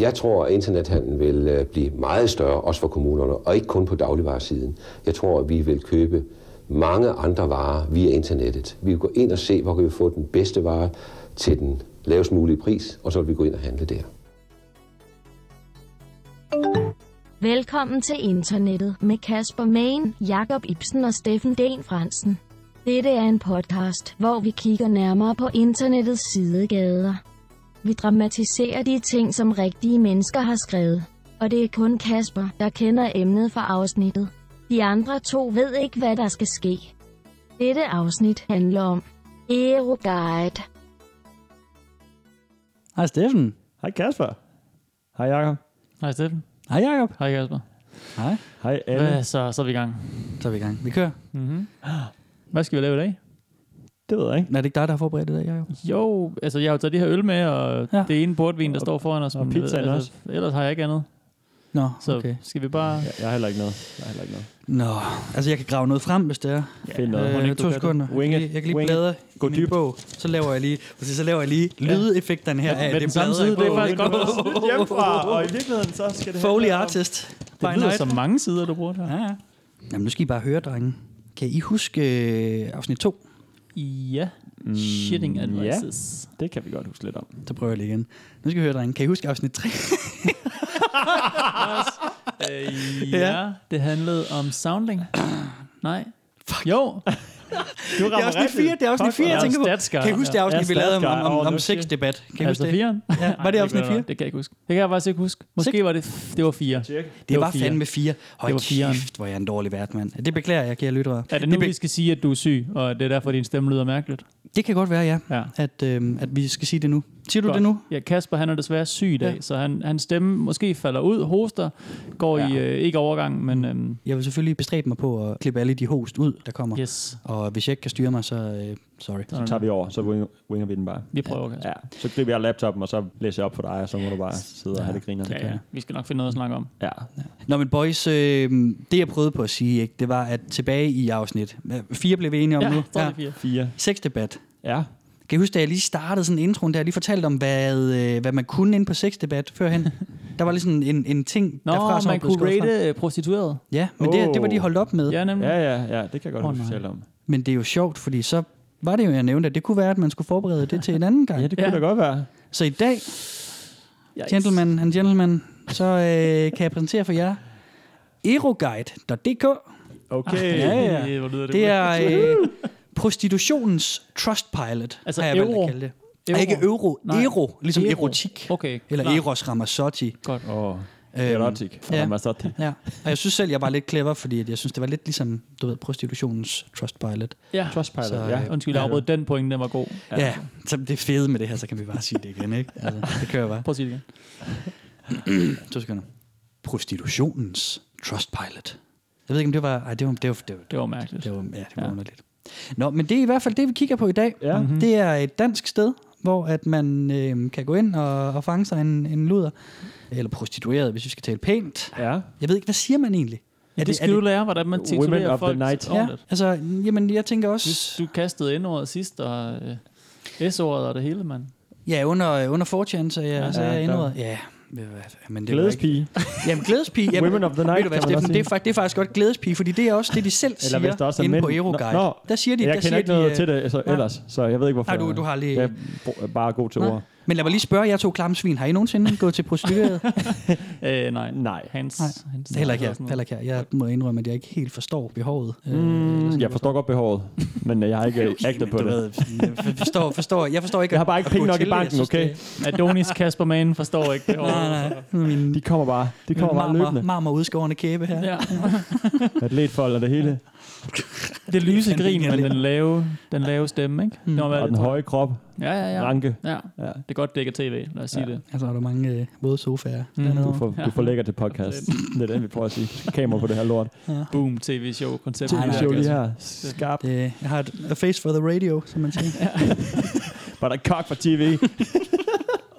Jeg tror, at internethandlen vil øh, blive meget større, også for kommunerne, og ikke kun på dagligvaresiden. Jeg tror, at vi vil købe mange andre varer via internettet. Vi vil gå ind og se, hvor kan vi få den bedste vare til den lavest mulige pris, og så vil vi gå ind og handle der. Velkommen til internettet med Kasper Main, Jakob Ibsen og Steffen Den Fransen. Dette er en podcast, hvor vi kigger nærmere på internettets sidegader. Vi dramatiserer de ting, som rigtige mennesker har skrevet. Og det er kun Kasper, der kender emnet for afsnittet. De andre to ved ikke, hvad der skal ske. Dette afsnit handler om Aeroguide. Hej Steffen. Hej Kasper. Hej Jakob. Hej Steffen. Hej Jacob. Hej Kasper. Hej. Hej alle. Hvad, så, så er vi i gang. Så er vi i gang. Vi kører. Mm-hmm. Hvad skal vi lave i dag? Det ved jeg ikke. Er det ikke dig, der har forberedt det der, Jacob? Jo, altså jeg har jo taget det her øl med, og Ja. ja. det ene portvin, der står foran os. og men, pizzaen altså, Ellers har jeg ikke andet. Nå, Så okay. skal vi bare... Jeg, jeg har heller ikke noget. Jeg har heller ikke noget. Nå, altså jeg kan grave noget frem, hvis det er. Find noget. Øh, to sekunder. Jeg Wing kan it. lige, jeg kan lige Wing bladre Gå i min bog. Så laver jeg lige, så laver jeg lige lydeffekterne her Med- af med det den samme side, det er faktisk godt Lidt hjemmefra, og i virkeligheden så skal det Foley artist. Det By lyder night. som mange sider, du bruger her. Ja, ja. Jamen, nu skal I bare høre, drenge. Kan I huske øh, afsnit 2? Ja. Shitting advices. Det kan vi godt huske lidt om. Så prøver jeg lige igen. Nu skal I høre, drenge. Kan I huske afsnit 3? Øh, ja, det handlede om sounding. Nej. Jo. Du Det er afsnit 4, det er afsnit 4, jeg tænker på. Kan I huske det Ja, afsnit, vi lavede om, om, om, om sexdebat? Kan I huske Altså det? firen? Ja, var det afsnit kan jeg 4? ikke- Det kan jeg ikke huske. Det kan jeg faktisk ikke huske. Måske var det, det var fire. Det, Det var, fire. fandme 4. Hold Det var fireren. kæft, hvor er jeg en dårlig vært, mand. Det beklager jeg, kære lyttere. Er det nu, det, vi skal sige, at du er syg, og det er derfor, din stemme lyder mærkeligt? det kan godt være, ja, Ja. at, øh, at vi skal sige det nu. Siger du Godt. det nu? Ja, Kasper han er desværre syg i dag, Ja. ja. så han, hans stemme måske falder ud, hoster, går ja. i Ja. øh, ikke overgang, men øhm, Jeg vil selvfølgelig bestræbe mig på at klippe alle de host ud, der kommer. yes, Og hvis jeg ikke kan styre mig, så øh, sorry. Så tager vi over, så winger, winger vi den bare. vi prøver, Kasper. Ja, så griber jeg laptopen, og så læser jeg op for dig, og så må du bare sidde og have det griner. Ja, ja. Vi skal nok finde noget at snakke om. ja. Nå, men boys, øh, det jeg prøvede på at sige, ikke, det var, at tilbage i afsnit 4 blev vi enige om Ja, nu. det fire. Fire. Sexdebat. Ja. Kan I huske, da jeg lige startede sådan introen, der jeg lige fortalte om, hvad, øh, hvad man kunne inde på sexdebat førhen? der var lige sådan en, en ting Nå, derfra, som man kunne rate øh, prostitueret. Ja, men det, Åh. det var de holdt op med. Ja, nemlig. Ja, ja, ja, det kan jeg godt Åh, huske, om. Men det er jo sjovt, fordi så var det jo, jeg nævnte, at det kunne være, at man skulle forberede det til en anden gang. Ja, det kunne Ja. da godt være. Så i dag, Yikes. gentlemen and gentlemen, så øh, kan jeg præsentere for jer eroguide.dk. Okay. Ja, ja. Hvor lyder det, Det er øh, prostitutionens trustpilot, Altså har jeg valgt euro? at kalde det. Euro? Ikke euro, Nej. ero, ligesom Ero. erotik. Okay, Eller klar. Eros Ramazzotti. Godt. Åh, Øhm, erotik. ja. Ja. Ramazzotti. Ja, og jeg synes selv, jeg var lidt clever, fordi at jeg synes, det var lidt ligesom, du ved, prostitutionens trustpilot. Ja. Trustpilot, Så, ja. øh, Undskyld, jeg afbrød den point, den var god. Ja, ja så det fede med det her, så kan vi bare sige det igen, ikke? Altså, det kører bare. Prøv at sige det igen. To sekunder. Prostitutionens trustpilot. Jeg ved ikke, om det var... Ej, det var, det var, det var, Det var mærkeligt. det var, ja, det var Ja. underligt. Nå, men det er i hvert fald det, vi kigger på i dag. Ja. Mhm. Det er et dansk sted, hvor at man øh, kan gå ind og, og fange sig en, en luder. Eller prostitueret, hvis vi skal tale pænt. Ja. Jeg ved ikke, hvad siger man egentlig? Ja, det skal du lære, hvordan man Women titulerer of the folk night. Ja, altså, jamen, jeg tænker også... Hvis du kastede N-ordet sidst, og øh, S-ordet og det hele, mand. Ja, under, under 4chan, så jeg, ja, så ja, indrød. Ja, men det. Glædespige. Jamen, glædespige. Jamen, Women of the night, hvad, Steffen, det er, sige. fakt- det er faktisk godt glædespige, fordi det er også det, de selv Eller hvis siger også inde mænd. på Euroguide. Nå, nå. Der siger de, Jeg der kender siger ikke noget de, til det så, nej. ellers, så jeg ved ikke, hvorfor. Nej, du- du har lige- Jeg er bare god til Nej. ord. Men lad mig lige spørge jer to klamme svin. Har I nogensinde gået til prostitueret? Øh, nej. Nej. Hans, Nej. hans Heller ikke noget. Heller ikke her. Jeg må indrømme, at jeg ikke helt forstår behovet. Øh, Mm, jeg forstår godt behovet, men jeg har ikke agtet på det. Ved, jeg forstår, forstår, jeg forstår ikke, Jeg har bare ikke penge nok i til. Jeg banken, okay? det- Adonis Kasper Mann forstår ikke det Nej, nej. Min, De kommer bare. De kommer bare marmor, løbende. marmor udskårende kæbe her. Ja. Atletfold og det hele. Det lyse grin, men den lave, den lave stemme, ikke? Mm. Det må være Og den høje krop. Ja, ja, ja. Ranke. Ja, Ja. det er godt, det ikke er tv. Lad os sige Ja. det. Altså, er der mange øh, våde sofaer Mm. Du får, du får lækker til podcast. Det er det, vi prøver at sige. Kamera på det her lort. Boom, tv-show, koncept. TV-show lige her. Skarpt. Det, jeg har et a face for the radio, som man siger. Bare der er kok for tv.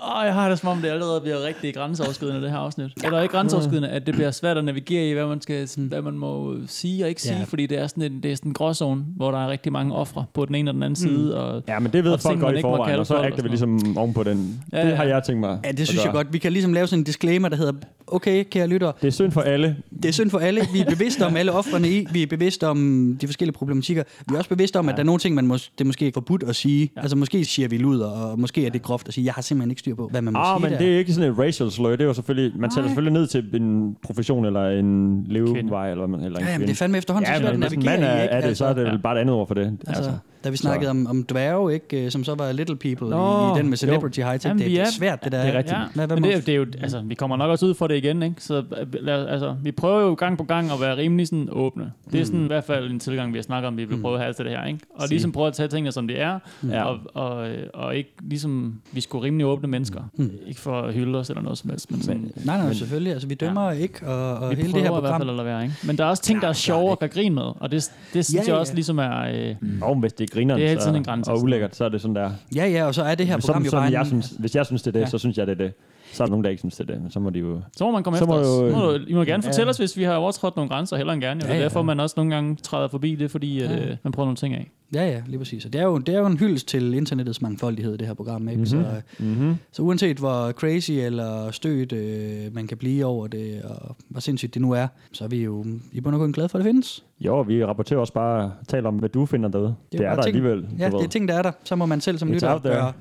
Åh, jeg har det som om, det allerede bliver rigtig grænseoverskridende, det her afsnit. Eller ikke grænseoverskridende, at det bliver svært at navigere i, hvad man, skal, sådan, hvad man må sige og ikke sige, Ja. fordi det er sådan en, det er sådan en gråzone, hvor der er rigtig mange ofre på den ene og den anden side. Og, Ja, men det ved Og folk godt i forvejen, og så agter vi ligesom oven på den. Ja, Det ja. har jeg tænkt mig. Ja, det synes jeg godt. Vi kan ligesom lave sådan en disclaimer, der hedder, okay, kære lytter, Det er synd for alle. det er synd for alle. Vi er bevidste om alle offrene i. Vi er bevidste om de forskellige problematikker. Vi er også bevidste om, at Ja. der er nogle ting, man mås- det er måske forbudt at sige. Ja. Altså måske siger vi luder, og måske er det groft at sige, jeg har simpelthen ikke styr på, hvad man må Ah, sige men der. det er ikke sådan et racial slur. Det er jo selvfølgelig, man Nej. selvfølgelig ned til en profession eller en levevej eller, eller en Ja, jamen, det er fandme efterhånden så ja, svært at men hvis mand er, i, ikke? er det, så er det ja. bare et andet ord for det. Altså, da vi så- snakkede om, om dværge, ikke, øh, som så var Little People Nå, i, i den med jo. Celebrity High Tech, Jamen, det, er er- svært, det der. det er rigtigt. Ja, Hvad- hvad men det, er- det er jo, altså, vi kommer nok også ud for det igen, ikke? Så øh, lad, altså, vi prøver jo gang på gang at være rimelig sådan åbne. Det er sådan i hvert fald en tilgang, vi har snakket om, vi vil prøve at have til det her, ikke? Og Sige. ligesom prøve at tage tingene, som det er, Ja. og, og, øh, og ikke ligesom, vi skulle rimelig åbne mennesker. Ikke for at hylde os eller noget som helst, men sådan, Nej, nej, Men- selvfølgelig. Altså, vi dømmer ja. ikke, og, og vi hele prøver det her i hvert program... fald at lade være, ikke? Men der er også ting, der er sjove at gøre grin med, og det, det synes jeg også ligesom er... Øh, hvis det grineren Det er tiden så- en grænse. og ulækkert, så er det sådan der. Ja, ja, og så er det her program Som, jo som bare jeg en, synes, hvis jeg synes, det er det, Ja. så synes jeg, det er det. Så er der nogen, der ikke synes, det er det. Men så må de jo... så må man komme Så efter må os. jo- Må du, I må gerne Ja. fortælle os, hvis vi har overtrådt nogle grænser, heller end gerne. Jo. Ja, Det er ja. derfor, man også nogle gange træder forbi det, fordi at, Ja. øh, man prøver nogle ting af. Ja, ja, lige præcis. Og det er jo, det er jo en hyldest til internettets mangfoldighed, det her program. Ikke? Mhm. Mm-hmm. Så, Mm-hmm. så uanset hvor crazy eller stødt øh, man kan blive over det, og hvor sindssygt det nu er, så er vi jo i bund og grund glade for, at det findes. Jo, vi rapporterer også bare, taler om, hvad du finder derude. Det, jo er bare der ting- alligevel. Ja, du det ved. er ting, der er der. Så må man selv som lytter gøre,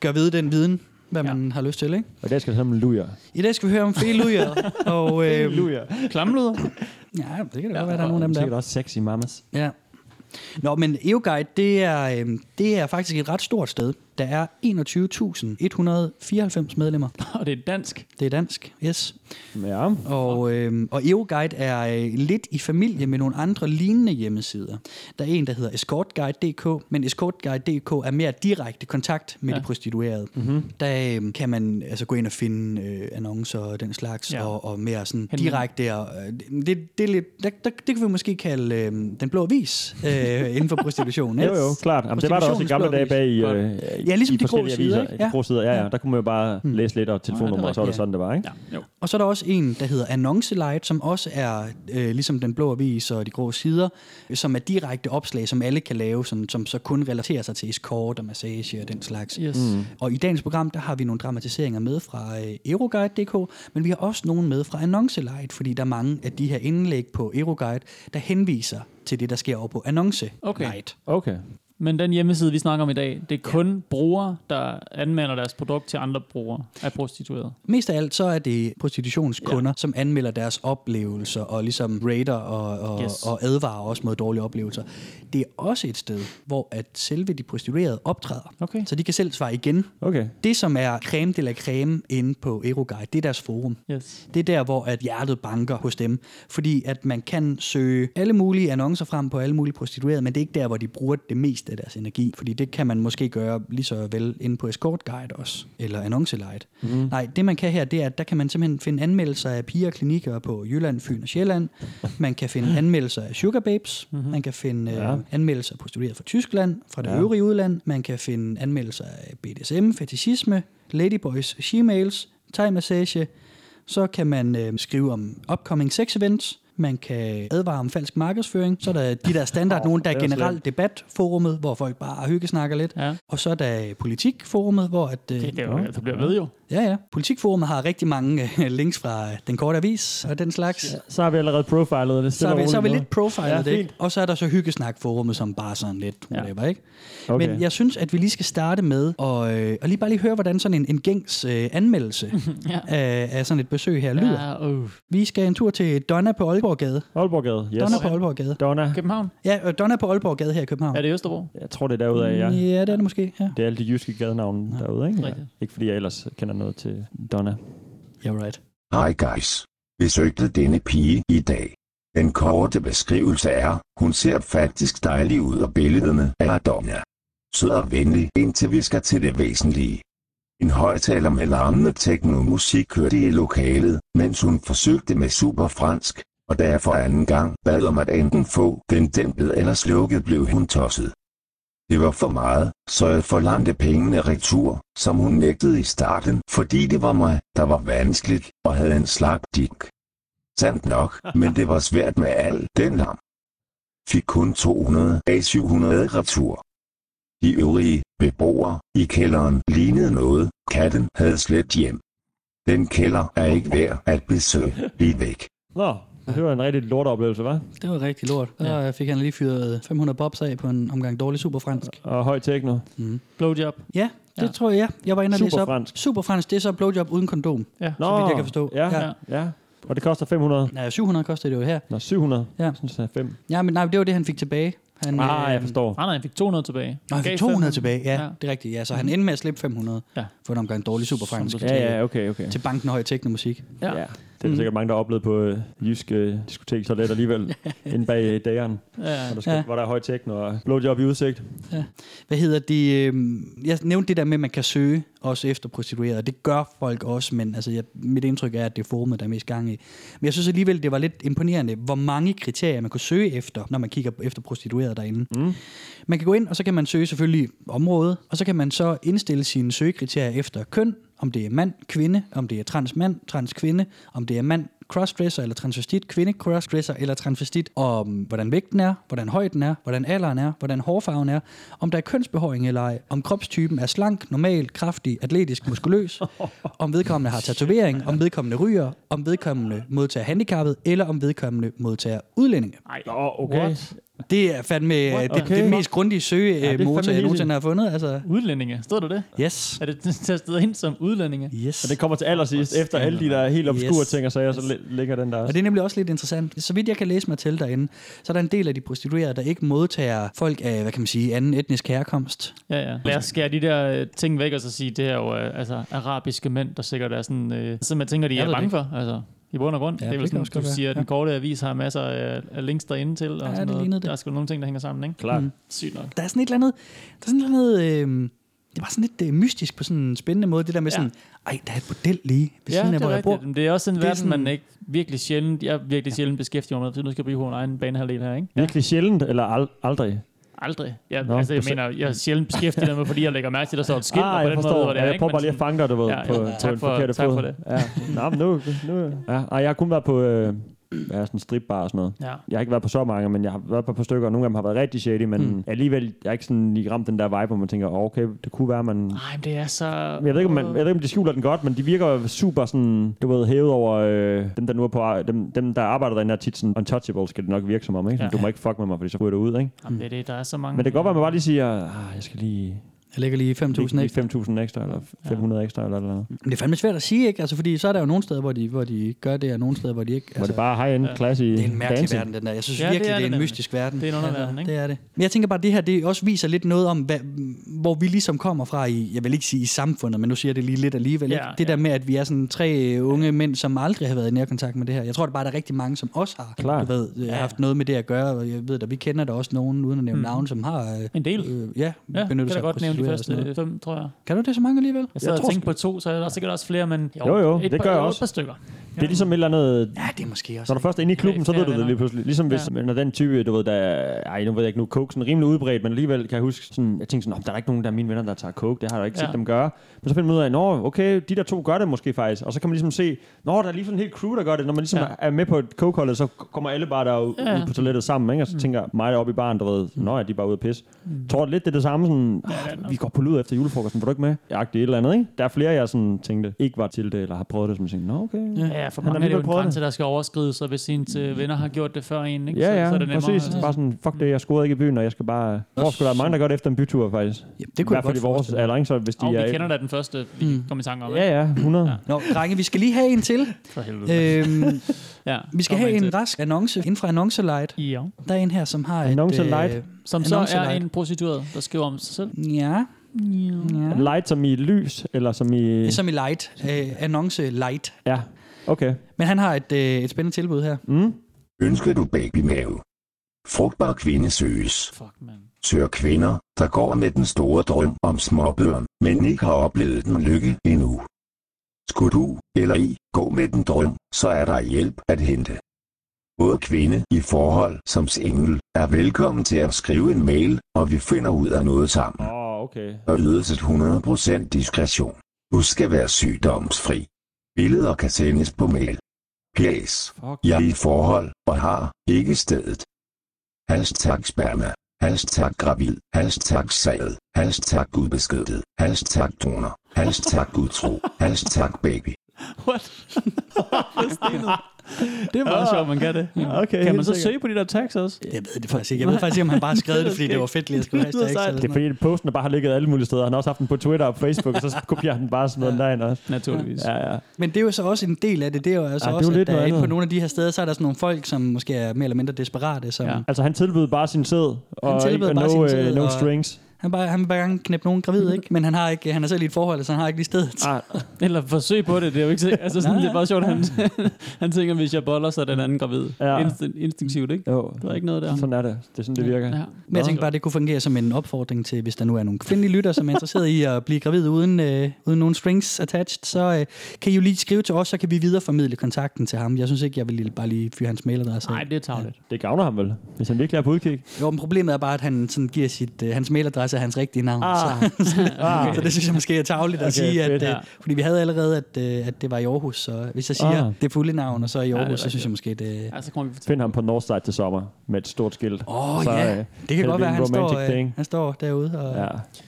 gøre ved den viden, hvad Ja. man har lyst til. Ikke? Og i dag skal det om lujer. I dag skal vi høre om felujer, og øh, Lujer. Klamluder? ja, det kan da godt være, der er nogle af dem der. Sikkert også sexy mamas. Ja. Nå, men EOGuide, det er, øh, det er faktisk et ret stort sted. Der er 21.194 medlemmer. Og det er dansk. Det er dansk, yes. Ja. Og, øh, og EOGuide er øh, lidt i familie med nogle andre lignende hjemmesider. Der er en, der hedder escortguide.dk, men escortguide.dk er mere direkte kontakt med ja. De prostituerede. Mm-hmm. Der øh, kan man altså gå ind og finde øh, annoncer og den slags, ja. Og, og mere sådan Henvend- direkte. Og, øh, det, det, er lidt, der, der, det kan vi måske kalde øh, den blå vis øh, inden for prostitution. Jo, ikke? jo, klart. Jamen, det var der også i gamle dage bag i, øh, Ja, ligesom i de grå forskellige sider, aviser. ikke? De Ja. grå sider, ja, ja. Der kunne man jo bare Hmm. læse lidt og telefonnummer, og så var det sådan, det var, ikke? Ja, jo. Og så er der også en, der hedder Annoncelight, som også er øh, ligesom den blå avis og de grå sider, som er direkte opslag, som alle kan lave, sådan, som så kun relaterer sig til escort og massage og den slags. Yes. Mm. Og i dagens program, der har vi nogle dramatiseringer med fra øh, Euroguide.dk, men vi har også nogle med fra Annoncelight, fordi der er mange af de her indlæg på Euroguide, der henviser til det, der sker over på Annonce Okay. Okay. Men den hjemmeside, vi snakker om i dag, det er kun brugere, der anmelder deres produkt til andre brugere af prostituerede. Mest af alt så er det prostitutionskunder, ja. som anmelder deres oplevelser og ligesom rater og, og, Yes. og advarer også mod dårlige oplevelser. Det er også et sted, hvor at selve de prostituerede optræder. Okay. Så de kan selv svare igen. Okay. Det, som er creme de la creme inde på Euroguide, det er deres forum. Yes. Det er der, hvor at hjertet banker hos dem. Fordi at man kan søge alle mulige annoncer frem på alle mulige prostituerede, men det er ikke der, hvor de bruger det meste af deres energi. Fordi det kan man måske gøre lige så vel inde på Escort Guide også, eller Annoncelight. Mm. Nej, det man kan her, det er, at der kan man simpelthen finde anmeldelser af piger og klinikker på Jylland, Fyn og Sjælland. Man kan finde anmeldelser af Sugar Babes. Mm-hmm. Man kan finde Ja. ja. anmeldelser af prostituerede fra Tyskland, fra det Ja. øvrige udland. Man kan finde anmeldelser af BDSM, fetishisme, ladyboys, she-mails, thai-massage, så kan man øh, skrive om upcoming sex events. Man kan advare om falsk markedsføring. Så er der de der standard, nogen, der er er generelt debatforumet, hvor folk bare hyggesnakker lidt. Ja. Og så er der politikforumet, hvor at, øh, Det, det, jo, det bliver ved jo. ja, ja. Politikforumet har rigtig mange øh, links fra den korte avis og den slags. Ja. Så har vi allerede profilet det. Så er, vi, så er vi lidt profilet Ja, ja, det, ikke? Og så er der så hyggesnak-forumet, som bare sådan lidt Ja. whatever, ikke? Okay. Men jeg synes, at vi lige skal starte med og, øh, og lige bare lige høre, hvordan sådan en, en gængs øh, anmeldelse Ja. af, af sådan et besøg her lyder. Ja, uh. Vi skal en tur til Donna på Aalborggade. Aalborggade, yes. Donna på Aalborggade. Donna. København. Ja, og Donna på Aalborggade her i København. Er det Østerbro? Jeg tror, det er derude af, ja. Ja, det er det måske. Ja, Det er alle de jyske gadenavne derude, ikke? Rigtigt. Ikke fordi jeg ellers kender noget til Donna. yeah, right. Hej guys. Besøgte denne pige i dag. Den korte beskrivelse er, hun ser faktisk dejlig ud og billederne er Donna. Sød og venlig, indtil vi skal til det væsentlige. En højtaler med larmende teknomusik kørte i lokalet, mens hun forsøgte med super fransk, og da jeg for anden gang bad om at enten få den dæmpet eller slukket, blev hun tosset. Det var for meget, så jeg forlangte pengene retur, som hun nægtede i starten, fordi det var mig, der var vanskeligt og havde en slap dik. Sandt nok, men det var svært med al den lam. Fik kun 200 af 700 retur. De øvrige beboere i kælderen lignede noget, katten havde slet hjem. Den kælder er ikke værd at besøge. Bliv væk. Nå, det var en rigtig lorteoplevelse, hva'? Det var rigtig lort. Der ja. fik han lige fyret 500 bobs af på en omgang dårlig superfransk. Og høj techno. Blowjob. Ja, det Ja. tror jeg, ja. Jeg var inde og læse op. Superfransk. Superfransk, det er så blowjob uden kondom. Ja. Nå, Så vidt jeg kan forstå. Ja, Ja. ja. ja. Og det koster 500. Nej, 700 koster det jo her. Nå, 700. Ja. Jeg synes, det er 5. Ja, men nej, det var det, han fik tilbage. Han, Ah, øh, jeg forstår. Nej, nej, han fik 200 tilbage. Nå, han Gav fik 200 500. tilbage, ja, Ja. det er rigtigt. Ja, så han endte med at slippe 500 Ja. for en omgang dårlig superfransk. Ja, ja, okay, okay. til banken høj teknomusik. Ja. Ja. Det er der sikkert mange, der har oplevet på øh, jysk øh, diskotek, så let alligevel inde bag øh, dageren, Ja. hvor der, skal, Ja. hvor der er høj techno og blowjob i udsigt. Hvad hedder det? Øh, jeg nævnte det der med, at man kan søge også efter prostituerede. Det gør folk også, men altså, jeg, mit indtryk er, at det er forumet, der er mest gang i. Men jeg synes alligevel, det var lidt imponerende, hvor mange kriterier man kunne søge efter, når man kigger efter prostituerede derinde. Mm. Man kan gå ind, og så kan man søge selvfølgelig område, og så kan man så indstille sine søgekriterier efter køn, om det er mand, kvinde, om det er transmand, transkvinde, om det er mand, crossdresser eller transvestit, kvinde, crossdresser eller transvestit, og om hvordan vægten er, hvordan højden er, hvordan alderen er, hvordan hårfarven er, om der er kønsbehåring eller ej, om kropstypen er slank, normal, kraftig, atletisk, muskuløs, om vedkommende har tatovering, om vedkommende ryger, om vedkommende modtager handicappet, eller om vedkommende modtager udlændinge. Ej, okay. What? Det er fandme øh, det, Okay. det mest grundige søgemotor, det ja, fandme jeg nogensinde har fundet. Altså, Udlændinge. Stod der det? yes. Er det tastet ind som udlændinge? Yes. Og det kommer til allersidst, efter alle de der helt obskure Yes. ting og sager, så li- ligger den der Og også. det er nemlig også lidt interessant. Så vidt jeg kan læse mig til derinde, så er der en del af de prostituerede, der ikke modtager folk af, hvad kan man sige, anden etnisk herkomst. Ja, ja. Lad os skære de der øh, ting væk og så sige, det er jo øh, altså, arabiske mænd, der sikkert er sådan, øh, som jeg tænker, de Jeg er bange det for. Altså, i bund og grund. Ja, det er vel sådan, du siger, at den Ja. korte avis har masser af, links derinde til. Og Ja, sådan det noget. det. Der er sgu nogle ting, der hænger sammen, ikke? Klart. Mm. Sygt nok. Der er sådan et eller andet, der er sådan et eller andet, øh, det var sådan lidt øh, mystisk på sådan en spændende måde, det der med Ja. sådan, ej, der er et bordel lige ved Ja, siden af, det hvor er jeg bor. rigtigt. Men det er også en Det er verden, sådan- man ikke virkelig sjældent, jeg virkelig sjældent beskæftiger mig med, så nu skal jeg blive på en egen banehalvdel her, ikke? Virkelig sjældent, eller ald- aldrig? Aldrig. Jeg, Nå, altså, jeg mener, jeg er sjældent beskæftiget med, fordi jeg lægger mærke til, at der står et skilt, ah, på jeg den måde, forstår. hvor det ja, er, jeg prøver bare lige at fange dig, du ved, Ja, på, ja, på tak en for- forkerte tak fod. for det. Ja. Nå, men nu, nu, ja. Ej, jeg har kun været på øh, ja, sådan stripbar og sådan noget. Ja. Jeg har ikke været på så mange, men jeg har været på et par stykker, og nogle af dem har været rigtig shady, men Mm. alligevel, jeg er ikke sådan lige ramt den der vibe, hvor man tænker, oh, okay, det kunne være, man... Nej, men det er så... Jeg ved, ikke, om man, jeg ved ikke, om de skjuler den godt, men de virker super sådan, du ved, hævet over øh, dem, der nu er på, dem, dem der arbejder derinde, er tit sådan untouchable, skal det nok virke som om, ikke? Sådan, Ja. Du må ikke fuck med mig, fordi så ryger du ud, ikke? Jamen, det er det, der er så mange... Men det kan godt være, at man bare lige siger, ah, jeg skal lige Jeg lægger lige 5.000 lige ekstra. 5.000 ekstra, eller 500 ekstra, eller eller andet. Men det er fandme svært at sige, ikke? Altså, fordi så er der jo nogle steder, hvor de, hvor de gør det, og nogle steder, hvor de ikke. Hvor Altså, det bare high-end ja. classy det er en mærkelig dancing. verden, den der. Jeg synes Ja, ja, det virkelig, er det er, det en nemlig. mystisk verden. Det er en underverden, ikke? Det er det. Men jeg tænker bare, at det her det også viser lidt noget om, hvad, hvor vi ligesom kommer fra i, jeg vil ikke sige i samfundet, men nu siger jeg det lige lidt alligevel. Ja, ikke? Det ja. der med, at vi er sådan tre unge mænd, som aldrig har været i nærkontakt med det her. Jeg tror det bare, der er rigtig mange, som også har Klart. du ved, ja. haft noget med det at gøre. Og jeg ved, at vi kender der også nogen, uden at nævne Mm. navn, som har øh, En del. øh, ja, Ja, kan benyttet sig af de første fem, tror jeg. Kan du det så mange alligevel? Jeg sad Jeg og tror tænkte på to, så er der sikkert også flere, men Jo, jo, et det par, gør jeg jo, også. Et par stykker. Det er ligesom et eller andet... Ja, det er måske også. Når du først er inde i klubben, så ved du det lige pludselig. Ligesom hvis, Ja. når den type, du ved, der er, ej, nu ved jeg ikke, nu coke sådan rimelig udbredt, men alligevel kan jeg huske sådan, jeg tænkte sådan, "Nå, der er ikke nogen der er mine venner, der tager coke, det har jeg ikke Ja. set dem gøre. Men så finder man ud af, nå, okay, de der to gør det måske faktisk, og så kan man ligesom se, nå, der er lige sådan en helt crew, der gør det. Når man ligesom Ja. er med på et coke så kommer alle bare der Ja. ud på toilettet sammen, ikke? og så tænker mig deroppe i baren, du ved, nå, ja, de er bare ude at pisse. Mm. Tror lidt, det er det samme, sådan, vi går på lyd efter julefrokosten, var du ikke med? Jeg et eller andet, ikke? Der er flere, jeg sådan tænkte, ikke var til det, eller har prøvet det, som tænkte, nå, okay. Ja. Ja, for Han har mange er det jo en grænse, der skal overskrides, og hvis ens øh, venner har gjort det før en, ikke? Ja, så, ja, så er det nemmere. præcis. Bare sådan, fuck det, jeg scorede ikke i byen, og jeg skal bare... Hvor skulle der er mange, der gør det efter en bytur, faktisk. Ja, det I kunne hvert fald i jeg godt vores? Så hvis de Og vi er... kender da den første, vi Mm. kom i tanke om, ikke? Ja, ja, 100. Ja. Nå, drenge, vi skal lige have en til. For helvede. øhm, ja, vi skal have en til. rask annonce inden fra Annoncelight. Ja. Der er en her, som har Annonce et... Light? Som så er en prostitueret, der skriver om sig selv. Ja, Ja. Light som i lys, eller som i... Det er som i light. Øh, annonce light. Ja, okay. Men han har et, øh, et spændende tilbud her. Mm. Ønsker du babymave? Frugtbar kvinde søges. Fuck, man. Søger kvinder, der går med den store drøm om småbørn, men ikke har oplevet den lykke endnu. Skulle du, eller I, gå med den drøm, så er der hjælp at hente. Både kvinde i forhold som single er velkommen til at skrive en mail, og vi finder ud af noget sammen. Åh, oh, okay. Og ydes et 100% diskretion. Husk at være sygdomsfri. Billeder kan sendes på mail. Fuck. Jeg er i forhold og har ikke stedet. Hashtag sperma. Hashtag gravid. Hashtag sad. Hashtag udbeskyttet. Hashtag donor. Hashtag utro. Hashtag baby. What? det er meget sjovt, man kan det. Okay, kan man så sikkert. søge på de der tags også? Jeg ved det faktisk ikke. Jeg ved faktisk ikke, om han bare skrev det, fordi det var fedt lige at skrive hashtags. eller Det er fordi, posten bare har ligget alle mulige steder. Han har også haft den på Twitter og Facebook, og så kopierer han den bare sådan noget derind også. Naturligvis. Ja, ja. Men det er jo så også en del af det. Det er jo altså Ja, det er også, jo at lidt der noget inde på nogle af de her steder, så er der sådan nogle folk, som måske er mere eller mindre desperate. Som, Ja. ja. Altså, han tilbød bare sin sæd, og tilbød ikke, bare no, sin øh, sæd, no og- strings. Han, bare, han vil bare gerne knæppe nogen gravid, ikke? Men han, har ikke, han er selv i et forhold, så han har ikke lige stedet. Ah, Eller forsøg på det, det er jo ikke sikkert. Altså sådan, Nej, det er bare sjovt, han, han tænker, hvis jeg boller, så er den anden gravid. Ja. Ja. Instinkt, instinktivt, ikke? jo, Der er ikke noget der. sådan er det. Det er sådan, det virker. Ja. Men jeg tænkte bare, det kunne fungere som en opfordring til, hvis der nu er nogle kvindelige lytter, som er interesseret i at blive gravid uden, øh, uden nogen strings attached, så øh, kan I jo lige skrive til os, så kan vi videreformidle kontakten til ham. Jeg synes ikke, jeg vil lige, bare lige fyre hans mailadresse. Nej, det er tavligt. Det gavner ham vel, hvis han virkelig er på udkig. Jo, men problemet er bare, at han sådan giver sit, øh, hans mailadresse af hans rigtige navn. Ah. Så, Ah. så det synes jeg måske er tageligt at Okay, sige, at, fedt. øh, Ja. fordi vi havde allerede, at, øh, at det var i Aarhus, så hvis jeg siger Ah. ah. det fulde navn, og så i er Aarhus, så rigtigt. synes jeg måske, det... Ja, så kommer vi. Find ham på Northside til sommer med et stort skilt. Åh oh, Så, ja, øh, det kan godt være, han står, øh, thing. han står derude. Og,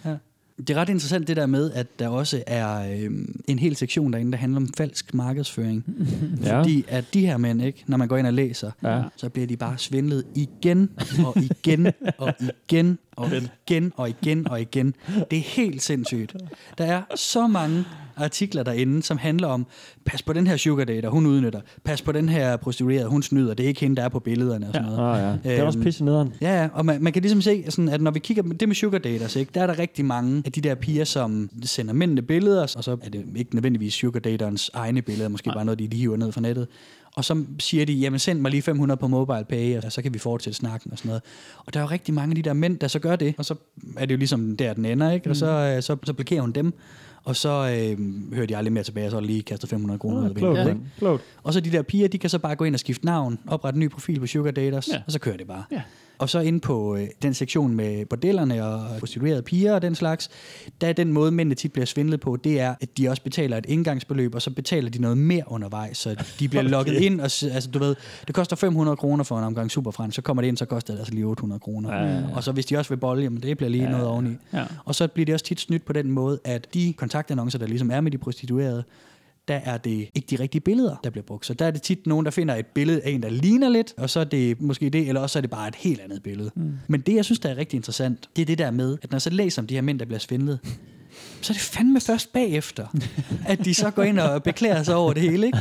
Ja. Det er ret interessant det der med, at der også er øh, en hel sektion derinde, der handler om falsk markedsføring. Ja. Fordi at de her mænd, ikke, når man går ind og læser, Ja. så bliver de bare svindlet igen og igen og igen og igen og igen og igen. Det er helt sindssygt. Der er så mange artikler derinde, som handler om, pas på den her sugar dater, hun udnytter. Pas på den her prostituerede, hun snyder. Det er ikke hende, der er på billederne og sådan noget. Ah, ja. Det er også Øhm, pisse nederen. Ja, ja, og man, man kan ligesom se, sådan, at når vi kigger på det med sugar daters, ikke, der er der rigtig mange af de der piger, som sender mændene billeder, og så er det ikke nødvendigvis sugar daterens egne billeder, måske bare noget, de lige hiver ned fra nettet. Og så siger de, jamen send mig lige 500 på mobile pay, og så kan vi fortsætte snakken og sådan noget. Og der er jo rigtig mange af de der mænd, der så gør det, og så er det jo ligesom der, den ender, ikke? Og så, øh, så, så blokerer hun dem, og så øh, hører de aldrig mere tilbage, og så lige kastet 500 kroner. hvad Klogt, mand. Klogt. og så de der piger, de kan så bare gå ind og skifte navn, oprette en ny profil på Sugar Daters, Ja. ja. og så kører det bare. Ja. Og så ind på øh, den sektion med bordellerne og prostituerede piger og den slags, der er den måde, mændene tit bliver svindlet på, det er, at de også betaler et indgangsbeløb, og så betaler de noget mere undervejs, så de bliver okay. logget ind, og altså du ved, det koster 500 kroner for en omgang superfrans, så kommer det ind, så koster det altså lige 800 kroner. Ja, ja, ja. Og så hvis de også vil bolle, jamen det bliver lige ja, noget oveni. Ja. Og så bliver det også tit snydt på den måde, at de kontaktannoncer, der ligesom er med de prostituerede, der er det ikke de rigtige billeder, der bliver brugt. Så der er det tit nogen, der finder et billede af en, der ligner lidt, og så er det måske det, eller også er det bare et helt andet billede. Mm. Men det, jeg synes, der er rigtig interessant, det er det der med, at når jeg så læser om de her mænd, der bliver svindlet, så er det fandme først bagefter, at de så går ind og beklager sig over det hele. Ikke?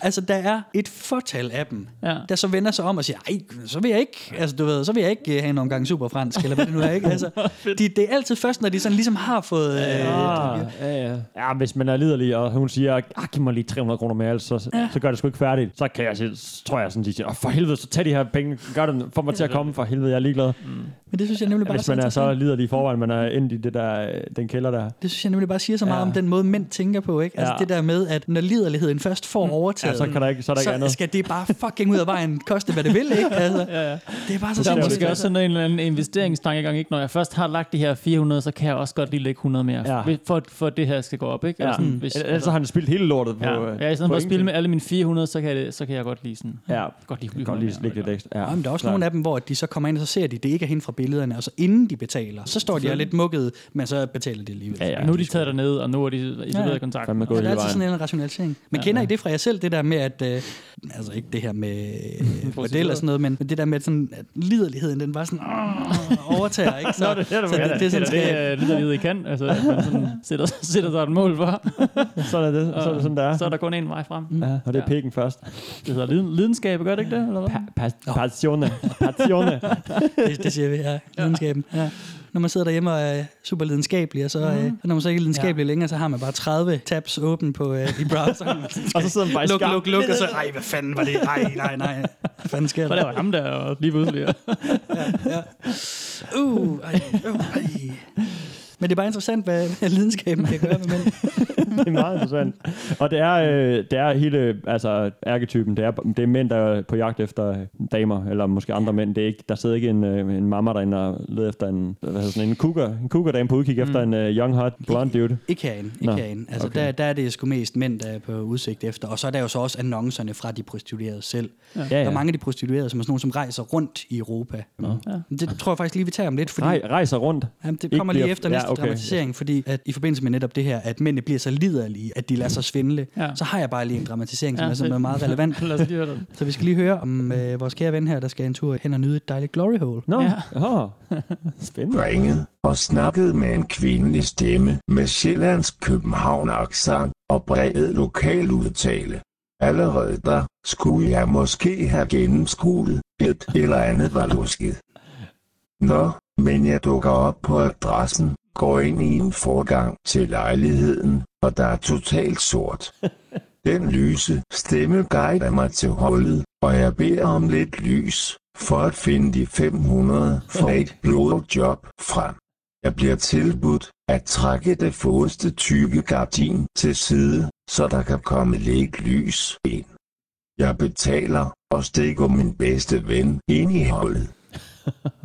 Altså, der er et fortal af dem, Ja. der så vender sig om og siger, ej, så vil jeg ikke, altså, du ved, så vil jeg ikke øh, have en omgang superfransk, eller hvad det nu er, ikke? Altså, de, det er altid først, når de sådan ligesom har fået... Øh, Ah, ja, ja. ja, hvis man er liderlig, og hun siger, ah, giv mig lige 300 kroner mere, altså, så, ja. så gør det sgu ikke færdigt. Så kan jeg så tror jeg sådan, de siger, oh, for helvede, så tag de her penge, gør det, få mig til at komme, for helvede, jeg er ligeglad. men det synes jeg nemlig bare Hvis man er så liderlig i forvejen, man er endt i det der, øh, den kælder der. Det synes jeg nemlig bare siger så meget Ja. om den måde, mænd tænker på. Ikke? Altså Ja. det der med, at når liderligheden først får overtaget, Ja, så, kan der ikke, så er der ikke så andet. skal det bare fucking ud af vejen, koste hvad det vil. Ikke? Altså, Ja, ja. det er bare så Der er sindssygt. måske også sådan en eller anden investeringstankegang, ikke? Når jeg først har lagt de her 400, så kan jeg også godt lige lægge 100 mere, Ja. for, for at det her skal gå op, ikke? Ja. Eller sådan, Mm. hvis, Ellers så har han spildt hele lortet på ja, øh, ja, i stedet for at spille med alle mine 400, så kan, det, så kan jeg godt lige sådan, Ja, godt lige godt lige slikke lidt ekstra. Ja, Ja, men der er også nogle af dem, hvor de så kommer ind, og så ser de, det ikke er hende fra billederne, og så inden de betaler, så står de og er lidt mukket, men så betaler de alligevel. Ja, ja. Nu er de taget derned, og nu er de isoleret Ja. ja. kontakt. Fandme Ja, der er altid sådan en rationalisering. Men kender I det fra jer selv, det der med, at... Øh, altså ikke det her med øh, bordel og sådan noget, men det der med, at, sådan, at liderligheden, den bare sådan åh, overtager, ikke? Så, Nå, det det, så det, det, det er sådan, det, skal, er lidt af det, I kan. Altså, at man sådan sætter, sætter sig et mål for. Sådan er det. Så er det sådan, der er. Så er der kun en vej frem. Ja, og det er Ja. pikken først. Det hedder liden, lidenskab, gør det ikke det? Eller hvad? Pa- pa- passione. Passione. det, det siger vi, ja. Lidenskaben. Ja. Når man sidder derhjemme og er super lidenskabelig, og så, øh, når man så ikke er lidenskabelig længere, så har man bare 30 tabs åben på, øh, i browseren. Og så sidder man bare i luk, skam. luk, luk, og så, ej, hvad fanden var det? Ej, nej, nej. Hvad fanden sker For der? det var ham der, og lige pludselig. Uh, ej, uh, ej. Men det er bare interessant, hvad, hvad lidenskaben kan gøre med mænd. det er meget interessant. Og det er, øh, det er hele altså, ærketypen. Det er, det er mænd, der er på jagt efter damer, eller måske andre mænd. Det er ikke, der sidder ikke en, øh, en mamma derinde og leder efter en, hvad hedder sådan, en cougar, en cougar dame på udkig efter en uh, young hot blonde dude. Ikke herinde, ikke Nå, herinde. Altså, okay. der, der er det sgu mest mænd, der er på udsigt efter. Og så er der jo så også annoncerne fra de prostituerede selv. Ja, Ja, Der ja. er mange af de prostituerede, som er sådan nogle, som rejser rundt i Europa. Ja. Det tror jeg faktisk lige, vi tager om lidt, fordi Rej, rejser rundt. jamen, det Ikke kommer lige bliver- efter ja, okay. dramatisering, fordi at i forbindelse med netop det her, at mændene bliver så liderlige, at de lader sig svindle, Ja. så har jeg bare lige en dramatisering, som Ja, er, som er meget relevant. Lad os lige høre det. Så vi skal lige høre om øh, vores kære ven her, der skal en tur hen og nyde et dejligt glory hole. Nå, Ja. ja. spændende. ringede og snakkede med en kvindelig stemme med Sjællands København accent og bredet lokal udtale. Allerede der skulle jeg måske have gennemskuet et eller andet var lusket. Nå, men jeg dukker op på adressen, går ind i en forgang til lejligheden, og der er totalt sort. Den lyse stemme guider mig til hullet, og jeg beder om lidt lys, for at finde de 500 for et blowjob frem. Jeg bliver tilbudt at trække det forreste tykke gardin til side, så der kan komme lidt lys ind. Jeg betaler og stikker min bedste ven ind i hullet.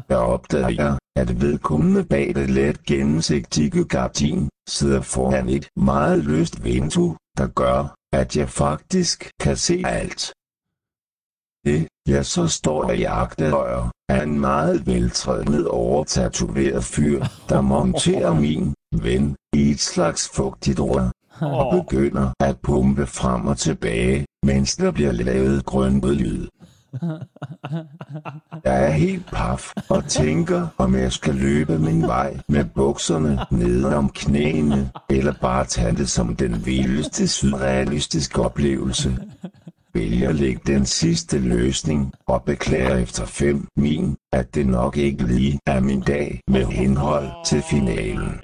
Der opdager jeg, at vedkommende bag det let gennemsigtige gardin sidder foran et meget løst vindue, der gør, at jeg faktisk kan se alt. Det, jeg så står og jagter, er en meget veltrænet overtatoveret fyr, der monterer min ven i et slags fugtigt rør og begynder at pumpe frem og tilbage, mens der bliver lavet grønnet lyd. Jeg er helt paf og tænker, om jeg skal løbe min vej med bukserne nede om knæene, eller bare tage det som den vildeste surrealistiske oplevelse. Vælger at lægge den sidste løsning og beklager efter fem min, at det nok ikke lige er min dag med henhold til finalen.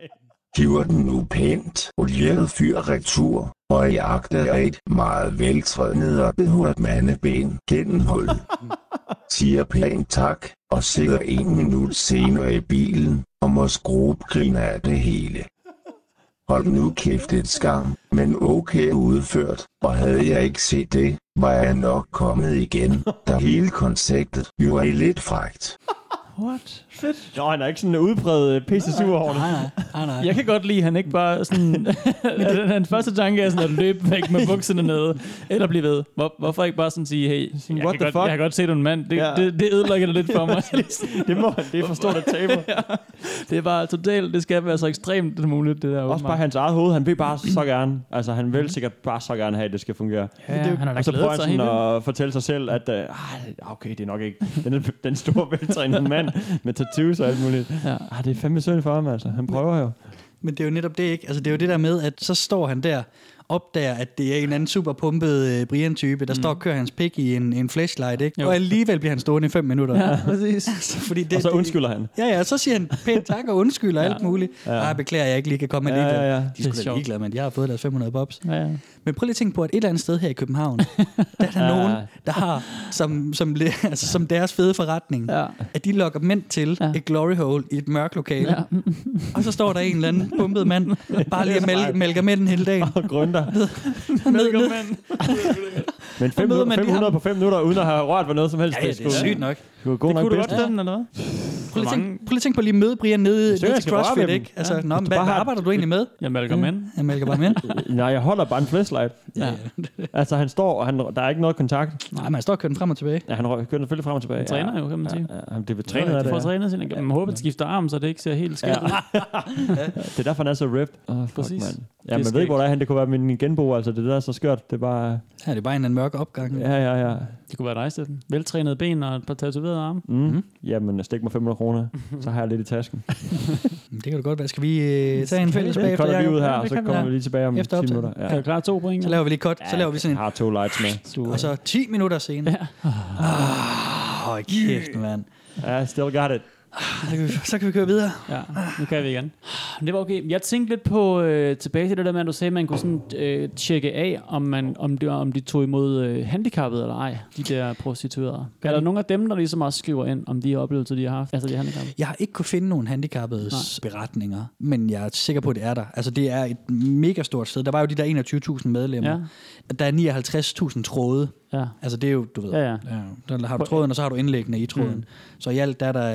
Hiver den nu pænt olieret fyr retur, og jagter et meget veltrænet og behørt mandeben gennem hullet. Siger pænt tak, og sidder en minut senere i bilen, og må skrubgrine af det hele. Hold nu kæft et skam, men okay udført, og havde jeg ikke set det, var jeg nok kommet igen, da hele konceptet jo er lidt frægt. What? Fedt. Nå, han er ikke sådan en udbredt øh, pisse sur over det. Nej, nej, nej, nej. Jeg kan godt lide, at han ikke bare sådan... at hans første tanke er sådan at løbe væk med bukserne nede, eller blive ved. Hvor, hvorfor ikke bare sådan sige, hey, jeg, what kan the godt, fuck? jeg kan godt se, at du er en mand. Det, Ja. det, det ødelægger det lidt for mig. Det må han, det er for stort et taber. det er bare totalt, det skal være så ekstremt det muligt, det der. Også bare hans eget hoved. Han vil bare så gerne. Altså, han vil sikkert bare så gerne have, at det skal fungere. Ja, ja, han har Og så prøver han sådan at fortælle sig selv, at øh, ah, okay, det er nok ikke den, den store veltrænede mand med tattoos og alt muligt. Ja. Ah, det er fandme synd for ham, altså. Han prøver jo. Men det er jo netop det, ikke? Altså, det er jo det der med, at så står han der, opdager, at det er en eller anden super pumpet uh, Brian-type, der mm. står og kører hans pik i en, en flashlight, ikke? Jo. Og alligevel bliver han stående i fem minutter. Ja, præcis. Altså, fordi det, Og så undskylder han. Ja, ja, så siger han pænt tak og undskyld og alt muligt. Ja. Ja. Ah, beklager, jeg ikke lige kan komme Ja, alligevel. ja, ja. De da sjovt. ligeglade, men jeg har fået deres 500 bobs. Ja, ja. Men prøv lige at tænke på, at et eller andet sted her i København, der er der Ja. nogen, der har som, som, altså, som deres fede forretning, Ja. at de lokker mænd til Ja. et glory hole i et mørkt lokale. Ja. Og så står der en eller anden pumpet mand, bare lige at mælke, mælker mænd hele dagen. Og grønter. Ned, ned. Men fem møder minutter, man lige 500 ham. på 5 minutter, uden at have rørt ved noget som helst. Ja, ja, det er sygt nok. Det var god Det nok kunne du godt den, eller hvad? Prøv lige, prøv lige at tænke på lige at møde Brian nede, nede til CrossFit, ikke? Altså, Ja. nå, men du hvad, bare hvad har- arbejder du egentlig med? Jeg malker mænd. Jeg mælker bare mænd. Nej, jeg holder bare en flashlight. Ja. Altså, han står, og han, der er ikke noget kontakt. Nej, man står og kører den frem og tilbage. Ja, han kører selvfølgelig frem og tilbage. Han træner jo, kan man sige. Ja, det er trænet af det, det. får ja. trænet sin. Man håber, at skifter arm, så det ikke ser helt skævt ud. Det er derfor, han er så ripped. Oh, Præcis. Man. Det Ja, man ved ikke, hvor der er han. Det kunne være min genbo, altså. Det der er så skørt. Det er bare... Ja, det er bare en, mørk opgang. Ja, ja, ja. Det kunne være dig, Steffen. Veltrænede ben og et par tatoverede arme. Mm. Jamen, stik mig 500 kroner, så har jeg lidt i tasken. Det kan det godt være. Skal vi øh, tage en fælles bagefter? cutter vi ud her, Ja, og så kan kommer vi lige tilbage om Efter 10 optaget. minutter. Kan Ja. du klare to point? Så laver vi lige cut. Så laver vi sådan Jeg en... har to lights med. Du, Og så 10 minutter senere. Ja. Åh, oh, kæft, mand. Ja, still got it. Så kan, vi, så kan vi køre videre. Ja, nu kan vi igen. Det var okay. Jeg tænkte lidt på, øh, tilbage til det der med, at du sagde, at man kunne sådan, øh, tjekke af, om, man, om, det, om de tog imod øh, handicappede eller ej, de der prostituerede. Er der nogle af dem, der ligesom også skriver ind, om de oplevelser, de har haft? Altså de handicappede? Jeg har ikke kunne finde nogen handicappedes beretninger, men jeg er sikker på, at det er der. Altså, det er et mega stort sted. Der var jo de der 21.000 medlemmer. Ja. Der er 59.000 tråde. Ja. Altså, det er jo, du ved. Ja, ja. ja der har du tråden, og så har du indlæggene i tråden. Mm. Så i alt der er der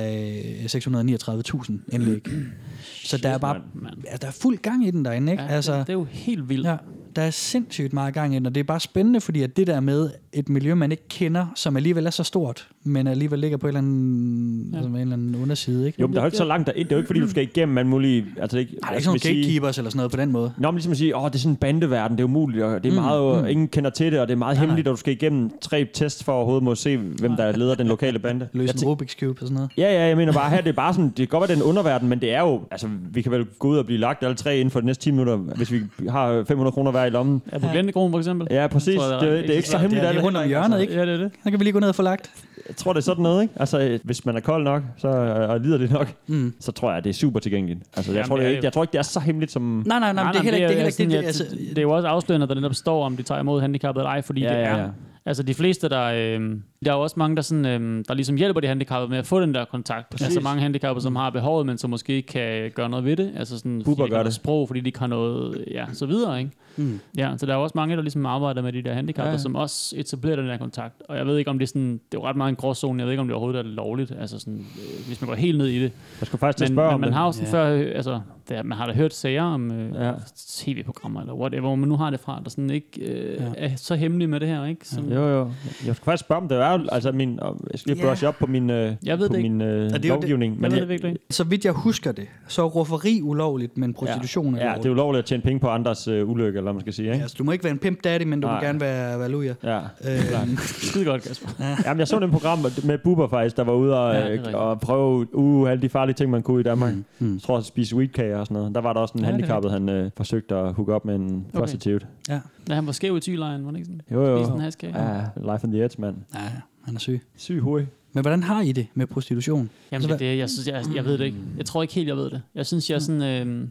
øh, 639.000 indlæg. Så der er bare mand. ja, der er fuld gang i den derinde, ikke? Ja, altså, det, det er jo helt vildt. Ja, der er sindssygt meget gang i den, og det er bare spændende, fordi at det der med et miljø, man ikke kender, som alligevel er så stort, men alligevel ligger på en eller anden, ja. altså en eller anden underside, ikke? Jo, men der er jo ikke så langt derind. Det er jo ikke, fordi du skal igennem man mulige... Altså, det er ikke, Nej, der er ikke sådan nogle gatekeepers eller sådan noget på den måde. Nå, men ligesom at sige, åh, det er sådan en bandeverden, det er umuligt, og det er meget, mm, ingen kender til det, og det er meget Nej, hemmeligt, nej. og du skal igennem tre tests for overhovedet må se, hvem der leder den lokale bande. Løse en Rubik's Cube og sådan noget. Ja, ja, jeg mener bare, her det er bare sådan, det kan godt være, det er en underverden, men det er jo, altså, vi kan vel gå ud og blive lagt alle tre inden for de næste 10 minutter, hvis vi har 500 kroner hver i lommen. Ja, på Glendekronen for eksempel. Ja, præcis. Jeg, Det, er det, det er ikke så hemmeligt. det er lige rundt om hjørnet, ikke? Ja, det er det. Så kan vi lige gå ned og få lagt. Jeg tror, det er sådan noget, ikke? Altså, øh, hvis man er kold nok, så, og lider det nok, Mm. så tror jeg, det er super tilgængeligt. Altså, jeg, Jamen, tror, det det er, er ikke, jo- jeg tror ikke, det er så hemmeligt som... Nej, nej, nej, men det er heller ikke det. Er heller ikke sådan, det, jeg- det, altså, det er jo også afslørende, der netop står, om de tager imod handicappede eller ej, fordi Ja, det ja, er... ja. Altså de fleste, der, øh, der er jo også mange, der, sådan, øh, der ligesom hjælper de handicappede med at få den der kontakt. Præcis. Altså mange handicappede, som har behovet, men som måske ikke kan gøre noget ved det. Altså sådan, ikke gør det. sprog, fordi de ikke har noget, ja, så videre, ikke? Mm. Ja, så der er jo også mange, der ligesom arbejder med de der handicappede, Ja, som også etablerer den der kontakt. Og jeg ved ikke, om det er sådan, det er jo ret meget en gråzone, jeg ved ikke, om det overhovedet er lovligt, altså sådan, øh, hvis man går helt ned i det. Jeg skulle faktisk Men, spørge men om man det. har jo sådan Ja. før, øh, altså, det, er- man har da hørt sager om øh, Ja. ja. tv-programmer, eller whatever, hvor man nu har det fra, der sådan ikke øh, Ja. ja. er så hemmelige med det her, ikke? Som, Jo, jo. Jeg skal faktisk spørge om det. Er, jo- altså, min, jeg skal lige Ja. brush op på min, øh, Jeg ved på det min øh, det er det- lovgivning. Jeg men ved jeg, det virkelig. Så vidt jeg husker det, så er rufferi ulovligt, men prostitution er ja, det er lovligt. ulovligt at tjene penge på andres øh, ulykke, eller hvad man skal sige. Ja, Ikke? altså, du må ikke være en pimp daddy, men du Nej. må gerne være, være luja. Ja. Øh, Skide godt, Kasper. Jamen, jeg så den program med Bubber faktisk, der var ude og, Ja, ja, det rigtigt. og prøve uh, alle de farlige ting, man kunne i Danmark. Mm, Mm. Jeg tror, at spise og sådan noget. Der var der også en Ja, handicappet, han øh, forsøgte at hooke op med en Okay. prostitute. ja. Da han var skæv i tylejen, var det ikke sådan? Jo, jo. Spiste en haskage. Ja, life on the edge, mand. ja, han er syg. Syg hoved. Men hvordan har I det med prostitution? Jamen, det, er det, jeg, synes, jeg, jeg ved det ikke. Jeg tror ikke helt, jeg ved det. Jeg synes, jeg er sådan... Øh,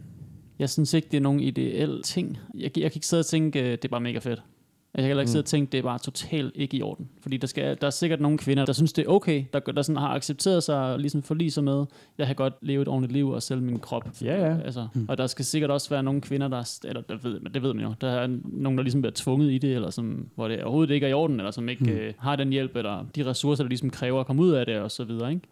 jeg synes ikke, det er nogen ideel ting. Jeg, jeg kan ikke sidde og tænke, øh, det er bare mega fedt. Jeg kan heller ikke sidde og tænke, det er bare totalt ikke i orden. Fordi der, skal, der er sikkert nogle kvinder, der synes, det er okay, der, der sådan har accepteret sig og ligesom forlige sig med, jeg kan godt leve et ordentligt liv og sælge min krop. Ja, ja. Altså, Og der skal sikkert også være nogle kvinder, der, eller der ved, det ved man jo, der er nogen, der ligesom bliver tvunget i det, eller som, hvor det overhovedet ikke er i orden, eller som ikke mm. øh, har den hjælp, eller de ressourcer, der ligesom kræver at komme ud af det, og så videre, ikke?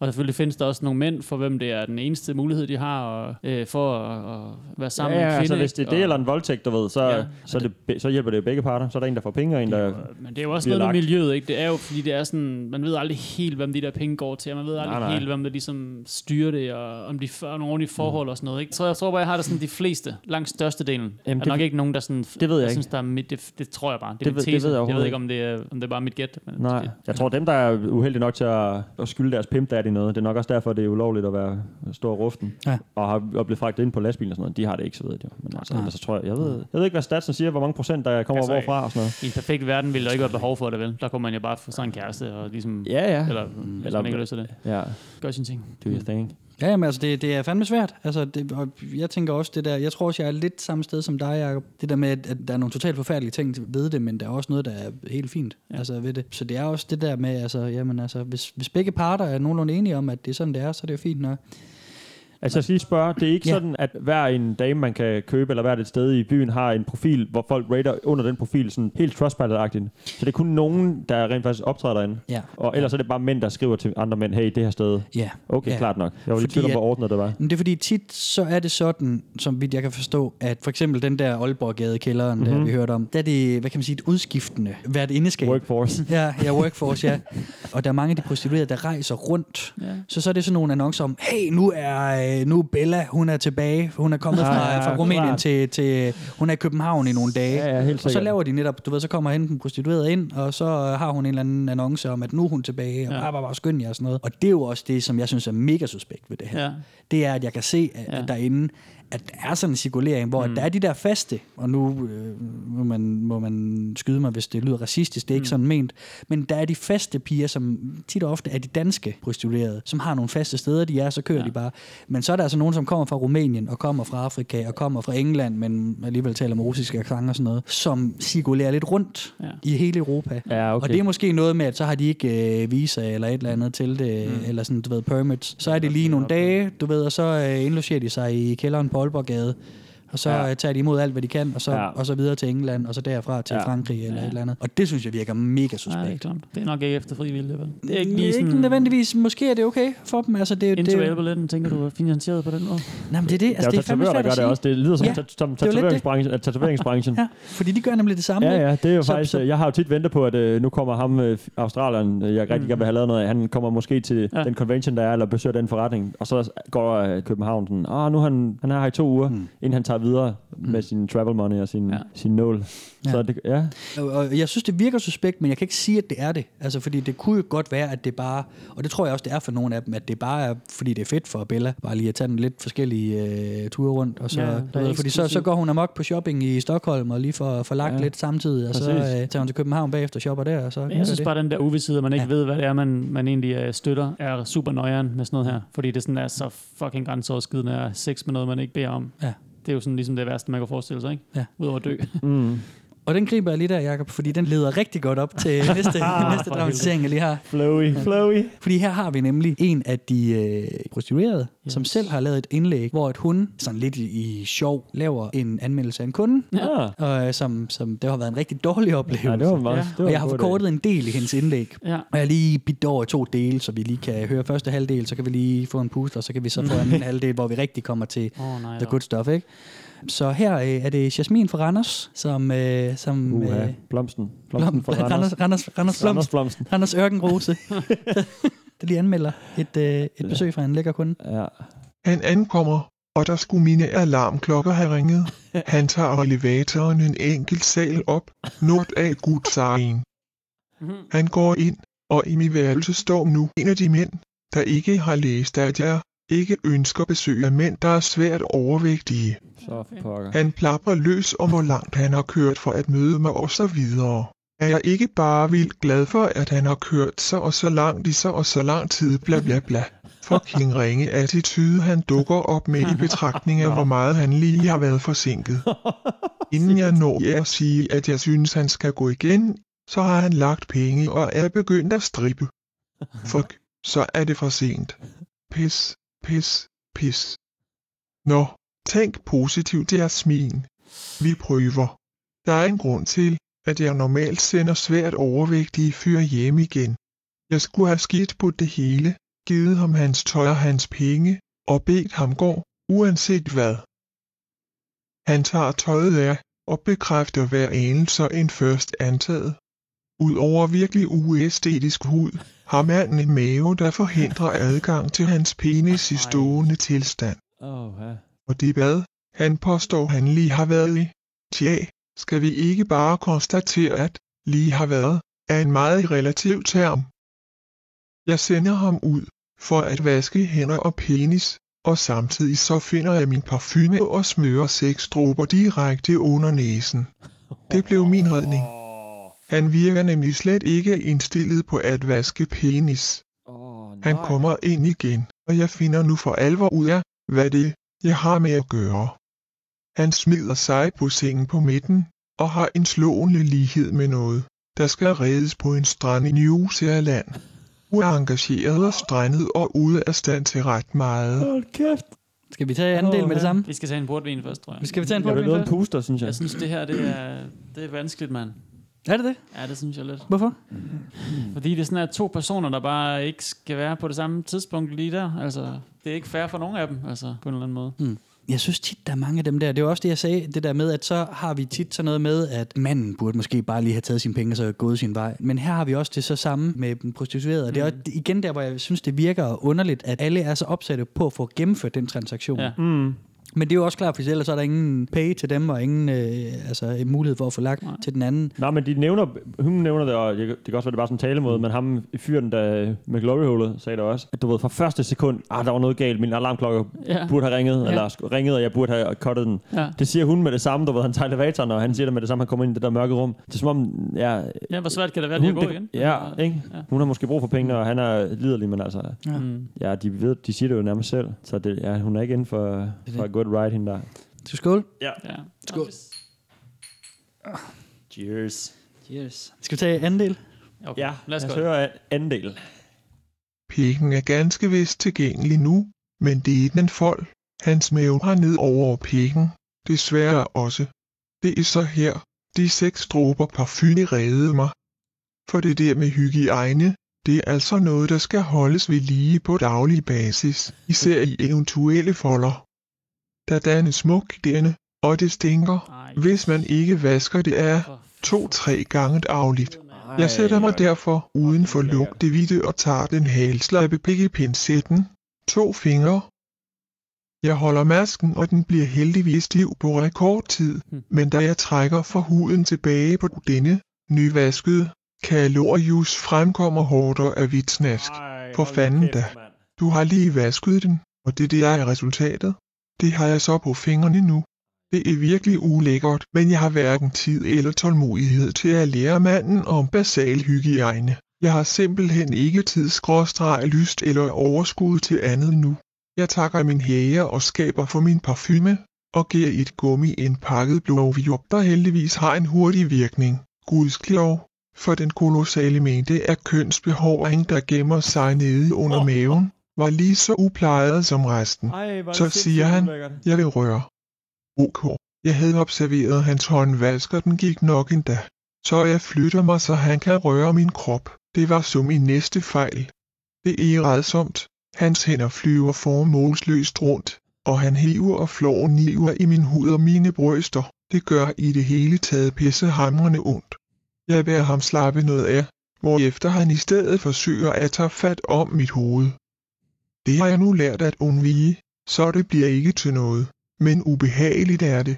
Og selvfølgelig findes der også nogle mænd, for hvem det er den eneste mulighed, de har og, øh, for at, at være sammen Ja, med en ja, kvinde. altså hvis det er det eller en voldtægt, du ved, så, Ja. så, det, be- så hjælper det jo begge parter. Så er der en, der får penge, og en, der... Men det er jo også noget med lagt. miljøet, ikke? Det er jo, fordi det er sådan, man ved aldrig helt, hvem de der penge går til, og man ved aldrig Nej, nej. helt, hvem der ligesom styrer det, og om de får nogle ordentlige forhold og sådan noget, ikke? Så jeg tror bare, jeg har det sådan, de fleste, langt størstedelen, Jamen, er det- nok ikke nogen, der sådan, det ved jeg jeg synes, der er mit, det, det, tror jeg bare. Det, Det ved- det ved jeg jeg ved ikke, om det, er, om det er bare mit gæt. Men Nej, det, jeg tror, dem, der er uheldige nok til at, at skylde deres pimp, der er de noget. Det er nok også derfor, det er ulovligt at være stor ruften. Ja. Og har og blevet fragtet ind på lastbilen og sådan noget. De har det ikke, så ved jeg jo. Men altså, ellers så tror jeg, jeg ved, jeg ved ikke, hvad statsen siger, hvor mange procent, der kommer Altså, hvorfra og sådan noget. I en perfekt verden ville der ikke være behov for det, vel? Der kunne man jo bare få sådan en kæreste, og ligesom, Ja, ja. eller hvis Eller- man ikke har lyst til det, Ja, gør sin ting. do your thing. Ja, jamen, altså det, det er fandme svært. Altså, det, og jeg tænker også det der, jeg tror også, jeg er lidt samme sted som dig, Jacob. Det der med, at, at der er nogle totalt forfærdelige ting ved det, men der er også noget, der er helt fint ja. altså, ved det. Så det er også det der med, altså, jamen, altså, hvis, hvis begge parter er nogenlunde enige om, at det er sådan, det er, så er det jo fint nok. Altså jeg skal lige spørge, det er ikke Ja. ja. sådan, at hver en dame, man kan købe, eller hver et sted i byen, har en profil, hvor folk rater under den profil, sådan helt Trustpilot-agtigt. Så det er kun nogen, der rent faktisk optræder derinde. Ja. Og ellers er det bare mænd, der skriver til andre mænd, hey, det her sted. Ja. Okay, Ja. ja. klart nok. Jeg var Fordi tvivl om, hvor ordnet det var. Men det er fordi tit, så er det sådan, som vidt jeg kan forstå, at for eksempel den der Aalborg-gade-kælderen, mm-hmm. der Mhm. vi hørte om, der er det, hvad kan man sige, et udskiftende, hvert indeskab. Workforce. Ja, ja, workforce, ja. Og der er mange af de prostituerede, der rejser rundt. Ja. Så så er det sådan nogle annoncer om, hey, nu er, øh, nu er Bella, hun er tilbage. Hun er kommet Ja, fra, ja, fra Rumænien klart. til, til, hun er i København i nogle dage. Ja, ja, helt og så laver de netop, du ved, så kommer hende den prostituerede ind, og så øh, har hun en eller anden annonce om, at nu er hun tilbage, og Ja. bare, bare, skynd jer og sådan noget. Og det er jo også det, som jeg synes er mega suspekt ved det her. Ja. Det er, at jeg kan se at ja. derinde, at der er sådan en cirkulering, hvor mm. der er de der faste, og nu øh, må, man, må man skyde mig, hvis det lyder racistisk, det er ikke Mm. sådan ment, men der er de faste piger, som tit og ofte er de danske prostituerede, som har nogle faste steder, de er, så kører ja. de bare. Men så er der altså nogen, som kommer fra Rumænien, og kommer fra Afrika, og kommer fra England, men alligevel taler med russiske accent og sådan noget, som cirkulerer lidt rundt Ja. i hele Europa. Ja, okay. Og det er måske noget med, at så har de ikke øh, visa eller et eller andet til det, mm. eller sådan, du ved, permits. Så er det lige nogle dage, du ved, og så øh, indlogerer de sig i kælderen på Aalborggade, og så Ja. ja. tager de imod alt, hvad de kan, og så, Ja. ja. og så videre til England, og så derfra til Ja. ja. Frankrig eller Ja. ja. et eller andet. Og det synes jeg virker mega Nej, det er suspekt. klart. Det er nok ikke efter fri vilje, vel? Det er ikke Det lige sådan... ikke nødvendigvis, måske er det okay for dem. Altså, det, det, Interrail-billetten, tænker du, er finansieret på den måde? nej, men det er det. Altså, er det jo er fandme svært gør at det sige. også. Det lyder som, Ja, ja, som det er det. tatoveringsbranchen. øh, tatoveringsbranchen. Ja, fordi de gør nemlig det samme. Ja, ja, det er jo faktisk... så- Jeg har jo tit ventet på, at øh, nu kommer ham, øh, australieren, øh, jeg rigtig Mm. gerne vil have lavet noget af. Han kommer måske til Ja. ja. den convention, der er, eller besøger den forretning. Og så går øh, København sådan, ah, nu han, han er her i to uger, Mm. mm. inden han tager videre med sin travel money og sin, Ja. sin nål. Ja. Så det, ja. Og, jeg synes, det virker suspekt, men jeg kan ikke sige, at det er det. Altså, fordi det kunne jo godt være, at det bare, og det tror jeg også, det er for nogle af dem, at det bare er, fordi det er fedt for Bella, bare lige at tage den lidt forskellige øh, ture rundt. Og så, Ja, ved, fordi så, så går hun amok på shopping i Stockholm, og lige får, får lagt ja, lidt samtidig, og så præcis. øh, tager hun til København bagefter og shopper der, og så jeg synes det. bare, den der uvidshed, at man ikke Ja. ved, hvad det er, man, man egentlig uh, støtter, er super nøjeren med sådan noget her. Fordi det sådan er så fucking grænseoverskridende at sex med noget, man ikke beder om. Ja. Det er jo sådan ligesom det værste, man kan forestille sig, ikke? Ja. Udover at dø. Mm. Og den griber jeg lige der, Jacob, fordi den leder rigtig godt op til næste, næste dramatisering, jeg lige har. Flowy, flowy. Fordi her har vi nemlig en af de øh, prostituerede, yes. Som selv har lavet et indlæg, hvor at hun sådan lidt i, i sjov laver en anmeldelse af en kunde, Ja. og, øh, som, som det har været en rigtig dårlig oplevelse. ja, det var meget. Ja. Det var og jeg har forkortet en del i hendes indlæg. Ja. Og jeg har lige bidt over i to dele, så vi lige kan høre første halvdel, så kan vi lige få en puster, og så kan vi så få anden halvdel, hvor vi rigtig kommer til oh, nej. the good stuff, ikke? Så her øh, er det Jasmin fra Randers, som... Øh, som. Uha, øh, blomsten. Blomsten Blom, fra Randers. Randers, Randers, Randers, Randers Blomst, blomsten. Randers Ørkenrose, der lige anmelder et, øh, et besøg fra en lækker kunde. Ja. Han ankommer, og der skulle mine alarmklokker have ringet. Han tager elevatoren en enkelt sal op, nord af Gudsagen. Mhm. Han går ind, og i min værelse står nu en af de mænd, der ikke har læst, at jeg ikke ønsker besøg af mænd, der er svært overvægtige. Så pokker. Han plapper løs om, hvor langt han har kørt for at møde mig og så videre. Er jeg ikke bare vildt glad for, at han har kørt så og så langt i så og så lang tid, bla bla bla. Fucking ringe attitude, han dukker op med i betragtning af, hvor meget han lige har været forsinket. Inden jeg når at sige, at jeg synes, han skal gå igen, så har han lagt penge og er begyndt at strippe. Fuck, så er det for sent. Pis, pis, pis. Nå, tænk positivt, Jasmin. Vi prøver. Der er en grund til, at jeg normalt sender svært overvægtige fyre hjem igen. Jeg skulle have skidt på det hele, givet ham hans tøj og hans penge, og bedt ham gå, uanset hvad. Han tager tøjet af, og bekræfter hver anelse end først antaget. Udover virkelig uæstetisk hud, har manden en mave, der forhindrer adgang til hans penis i stående tilstand. Og det bad, han påstår han lige har været i. Tja, skal vi ikke bare konstatere at lige har været, er en meget relativ term. Jeg sender ham ud, for at vaske hænder og penis, og samtidig så finder jeg min parfume og smører seks dråber direkte under næsen. Det blev min redning. Han virker nemlig slet ikke indstillet på at vaske penis. Åh, Han nej. kommer ind igen, og jeg finder nu for alvor ud af, hvad det jeg har med at gøre. Han smider sig på sengen på midten, og har en slående lighed med noget, der skal reddes på en strand i New Zealand. Uengageret og strandet og ude af stand til ret meget. Hold kæft. Skal vi tage anden del med det samme? Vi skal tage en portvin først, tror jeg. Skal vi tage en Jeg vil portvin noget en først? puster, synes jeg. Jeg synes, det her det er, det er vanskeligt, mand. Er det det? Ja, det synes jeg lidt. Hvorfor? Fordi det sådan er to personer, der bare ikke skal være på det samme tidspunkt lige der. Altså, det er ikke fair for nogen af dem, altså, på en eller anden måde. Jeg synes tit, der er mange af dem der. Det er også det, jeg sagde, det der med, at så har vi tit sådan noget med, at manden burde måske bare lige have taget sine penge og så gået sin vej. Men her har vi også det så samme med den prostituerede. Og det er også igen der, hvor jeg synes, det virker underligt, at alle er så opsatte på at få gennemført den transaktion. Ja. Mm. Men det er jo også klart, for ellers er der ingen pay til dem, og ingen øh, altså, en mulighed for at få lagt Nej. til den anden. Nej, men de nævner, hun nævner det, og det kan også være, det er bare sådan en talemåde, men ham i fyren, der med glory hole sagde det også, at du ved, fra første sekund, ah, der var noget galt, min alarmklokke Ja. burde have ringet, Ja. eller ringet, og jeg burde have cuttet den. Ja. Det siger hun med det samme, du ved, han tager elevatoren, og han siger det med det samme, han kommer ind i det der mørke rum. Det er som om, ja, ja, hvor svært kan det være lige at hun, gå igen? ja, ikke? Ja. Hun har måske brug for pengene, og han er liderlig, men altså, Ja. Mm. ja, de, ved, de siger det jo nærmest selv, så det, ja, hun er ikke inden for, det. for a good ride, hende der. Skal skål? Ja. Skål. Cheers. Yes. Skal vi tage anden del? Okay. Ja, lad os lad os høre anden del. Pikken er ganske vist tilgængelig nu, men det er den fold. Hans mave har ned over pikken. Desværre også. Det er så her, de seks dråber parfume reddede mig. For det der med hygiejne, det er altså noget, der skal holdes ved lige på daglig basis, især i eventuelle folder. Der dannes smuk denne, og det stinker, hvis man ikke vasker det af to-tre gange dagligt. Jeg sætter mig derfor uden for lugtevidde og tager den halslappe pik i pincetten. To fingre. Jeg holder masken, og den bliver heldigvis stiv på rekordtid. Men da jeg trækker for huden tilbage på denne nyvaskede, kalorius fremkommer hårdere af hvidt snask. For fanden da. Du har lige vasket den, og det der er resultatet. Det har jeg så på fingrene nu. Det er virkelig ulækkert, men jeg har hverken tid eller tålmodighed til at lære manden om basal hygiejne. Jeg har simpelthen ikke tid, lyst eller overskud til andet nu. Jeg takker min hæger og skaber for min parfume, og giver et gummi indpakket blowjob, der heldigvis har en hurtig virkning. Gudsklov, for den kolossale mængde af kønsbehåring, der gemmer sig nede under maven, var lige så uplejet som resten. Ej, Så siger han, ulækkert. Jeg vil røre. Ok. Jeg havde observeret hans håndvask, og den gik nok endda. Så jeg flytter mig, så han kan røre min krop. Det var som min næste fejl. Det er redsomt. Hans hænder flyver formålsløst rundt, og han hiver og flår niver i min hud og mine bryster. Det gør i det hele taget pissehamrende ondt. Jeg bærer ham slappe noget af, hvorefter han i stedet forsøger at tage fat om mit hoved. Det har jeg nu lært at undvige, så det bliver ikke til noget, men ubehageligt er det.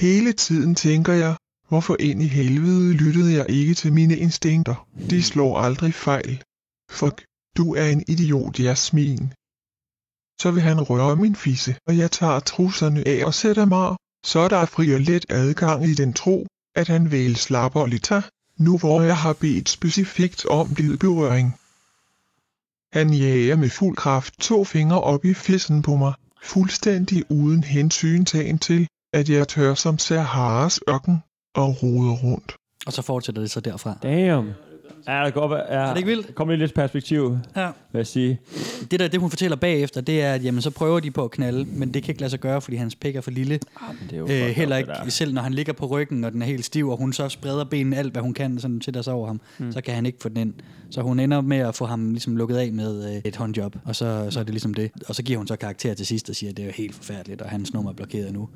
Hele tiden tænker jeg, hvorfor ind i helvede lyttede jeg ikke til mine instinkter. De slår aldrig fejl. Fuck, du er en idiot, Jasmin. Så vil han røre min fisse, og jeg tager trusserne af og sætter mig, så der er fri og let adgang i den tro, at han vel slapper lidt nu hvor jeg har bedt specifikt om berøring. Han jager med fuld kraft to fingre op i fissen på mig, fuldstændig uden hensyntagen til, at jeg tør som Saharas ørken og roder rundt. Og så fortsætter det så derfra. Damn. Ja, det være. Ja, Er det ikke vildt? Kom lige lidt perspektiv, Ja. vil jeg sige. Det der, det hun fortæller bagefter, det er, at jamen, så prøver de på at knalde, men det kan ikke lade sig gøre, fordi hans pik er for lille. Det er jo Øh, heller ikke, selv når han ligger på ryggen, og den er helt stiv, og hun så spreder benene alt, hvad hun kan, sådan til der over ham, mm. så kan han ikke få den ind. Så hun ender med at få ham ligesom lukket af med øh, et håndjob, og så, så er det ligesom det. Og så giver hun så karakter til sidst og siger, at det er jo helt forfærdeligt, og hans nummer er blokeret nu.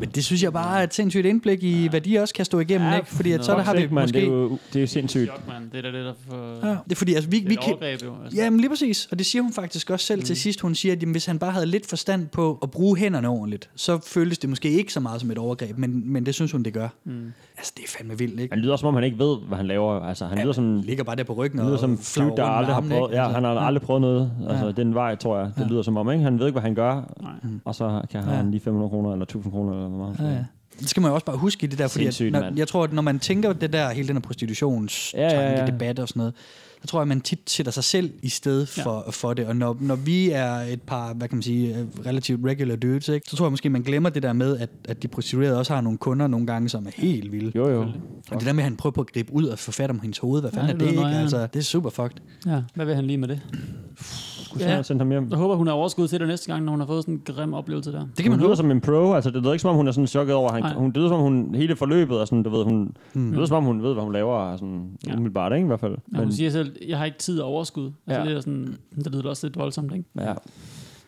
Men det synes jeg bare er et sindssygt indblik i, hvad de også kan stå igennem, Ja, ikke? Fordi at så der har vi Ikke, man, måske... Det er jo det er jo sindssygt. Chok, man. Det er da det, der for... Ja, det er fordi, altså, vi, det er vi kan, overgreb, jo. Altså. Jamen lige præcis, og det siger hun faktisk også selv mm. til sidst. Hun siger, at jamen, hvis han bare havde lidt forstand på at bruge hænderne ordentligt, så føltes det måske ikke så meget som et overgreb, men, men det synes hun, det gør. Mm. Altså, det er fandme vildt, ikke? Han lyder som om, han ikke ved, hvad han laver. Altså, han lyder som, Han ligger bare der på ryggen han lyder og som dude, der aldrig har prøvet, ikke? ja, Altså, han har aldrig prøvet noget. Altså, Ja. den vej, tror jeg. Det Ja. lyder som om, ikke? Han ved ikke, hvad han gør. Nej. Og så kan han Ja. lige 500 kroner, eller 1000 kroner, hvor meget. Ja, ja. Det skal man jo også bare huske i det der, fordi at, når, mand. jeg tror, at når man tænker det der, hele den her prostitutions Ja, ja, ja. debat og sådan noget, så tror jeg, at man tit sætter sig selv i stedet for, ja. for det. Og når, når vi er et par, hvad kan man sige, øh, relativt regular dudes, ikke, så tror jeg måske, man glemmer det der med, at, at de prostituerede også har nogle kunder nogle gange, som er helt vilde. Jo, jo. Og det der med, at han prøver på at gribe ud og få fat om hendes hoved, hvad Ja, fanden det er det, ikke? Altså, det er super fucked. Ja, hvad vil han lige med det? Skulle ja. sende ham hjem. Jeg håber, hun har overskud til det næste gang, når hun har fået sådan en grim oplevelse der. Det kan hun man lyder håbe. som en pro, altså det lyder ikke som om hun er sådan chokket over, han, Nej. hun lyder som om hun hele forløbet og sådan, du ved, hun Mm. det lyder som om hun ved, hvad hun laver, og sådan Ja. umiddelbart, ikke, i hvert fald. Ja, hun siger selv, jeg har ikke tid og overskud. Altså, Ja. det, er sådan, det lyder også lidt voldsomt, ikke? ja.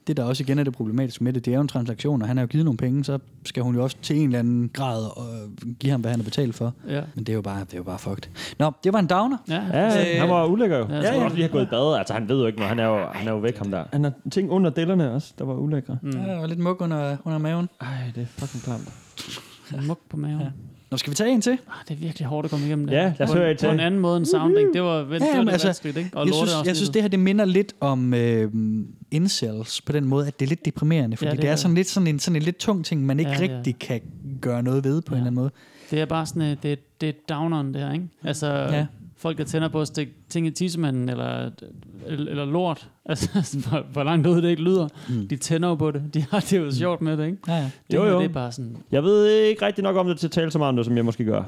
Det, der også igen er det problematiske med det, det er jo en transaktion, og han har jo givet nogle penge, så skal hun jo også til en eller anden grad øh, give ham, hvad han har betalt for. Ja. Men det er jo bare, det er jo bare fucked. Nå, det var en downer. Ja, Ja, Øh, han var ulækker jo. ja, Ja, ja. ja. også lige har gået i bad. Altså, han ved jo ikke noget. Han er jo, han er jo væk, ham der. Han har ting under dellerne også, der var ulækre. Mm. Ja, og lidt mug under, under maven. Ej, det er fucking klamt. Muk på maven. Ja. Nå, skal vi tage en til? Ah, det er virkelig hårdt at komme igennem det. Ja, lad os på, høre en- til. På en anden måde end sounding. Det var, det var lidt altså, vanskeligt, ikke? Og jeg synes, jeg synes, det her det minder lidt om øh, incels på den måde, at det er lidt deprimerende, fordi Ja, ja, det det, er er det. sådan lidt sådan en, sådan en lidt tung ting, man ikke Ja, ja, ja. rigtig kan gøre noget ved på ja. en eller anden måde. Det er bare sådan, øh, det, det er downeren det her, ikke? Altså, Ja. ja. folk der tænder på at stikke ting i tissemanden, eller, eller, eller lort, altså, hvor, hvor langt ud det ikke lyder, mm. de tænder jo på det. De har det jo sjovt med det, ikke? Ja, ja. Det, Jo, jo. det er bare sådan, Jeg ved ikke rigtig nok om det til at tale så meget om det, som jeg måske gør.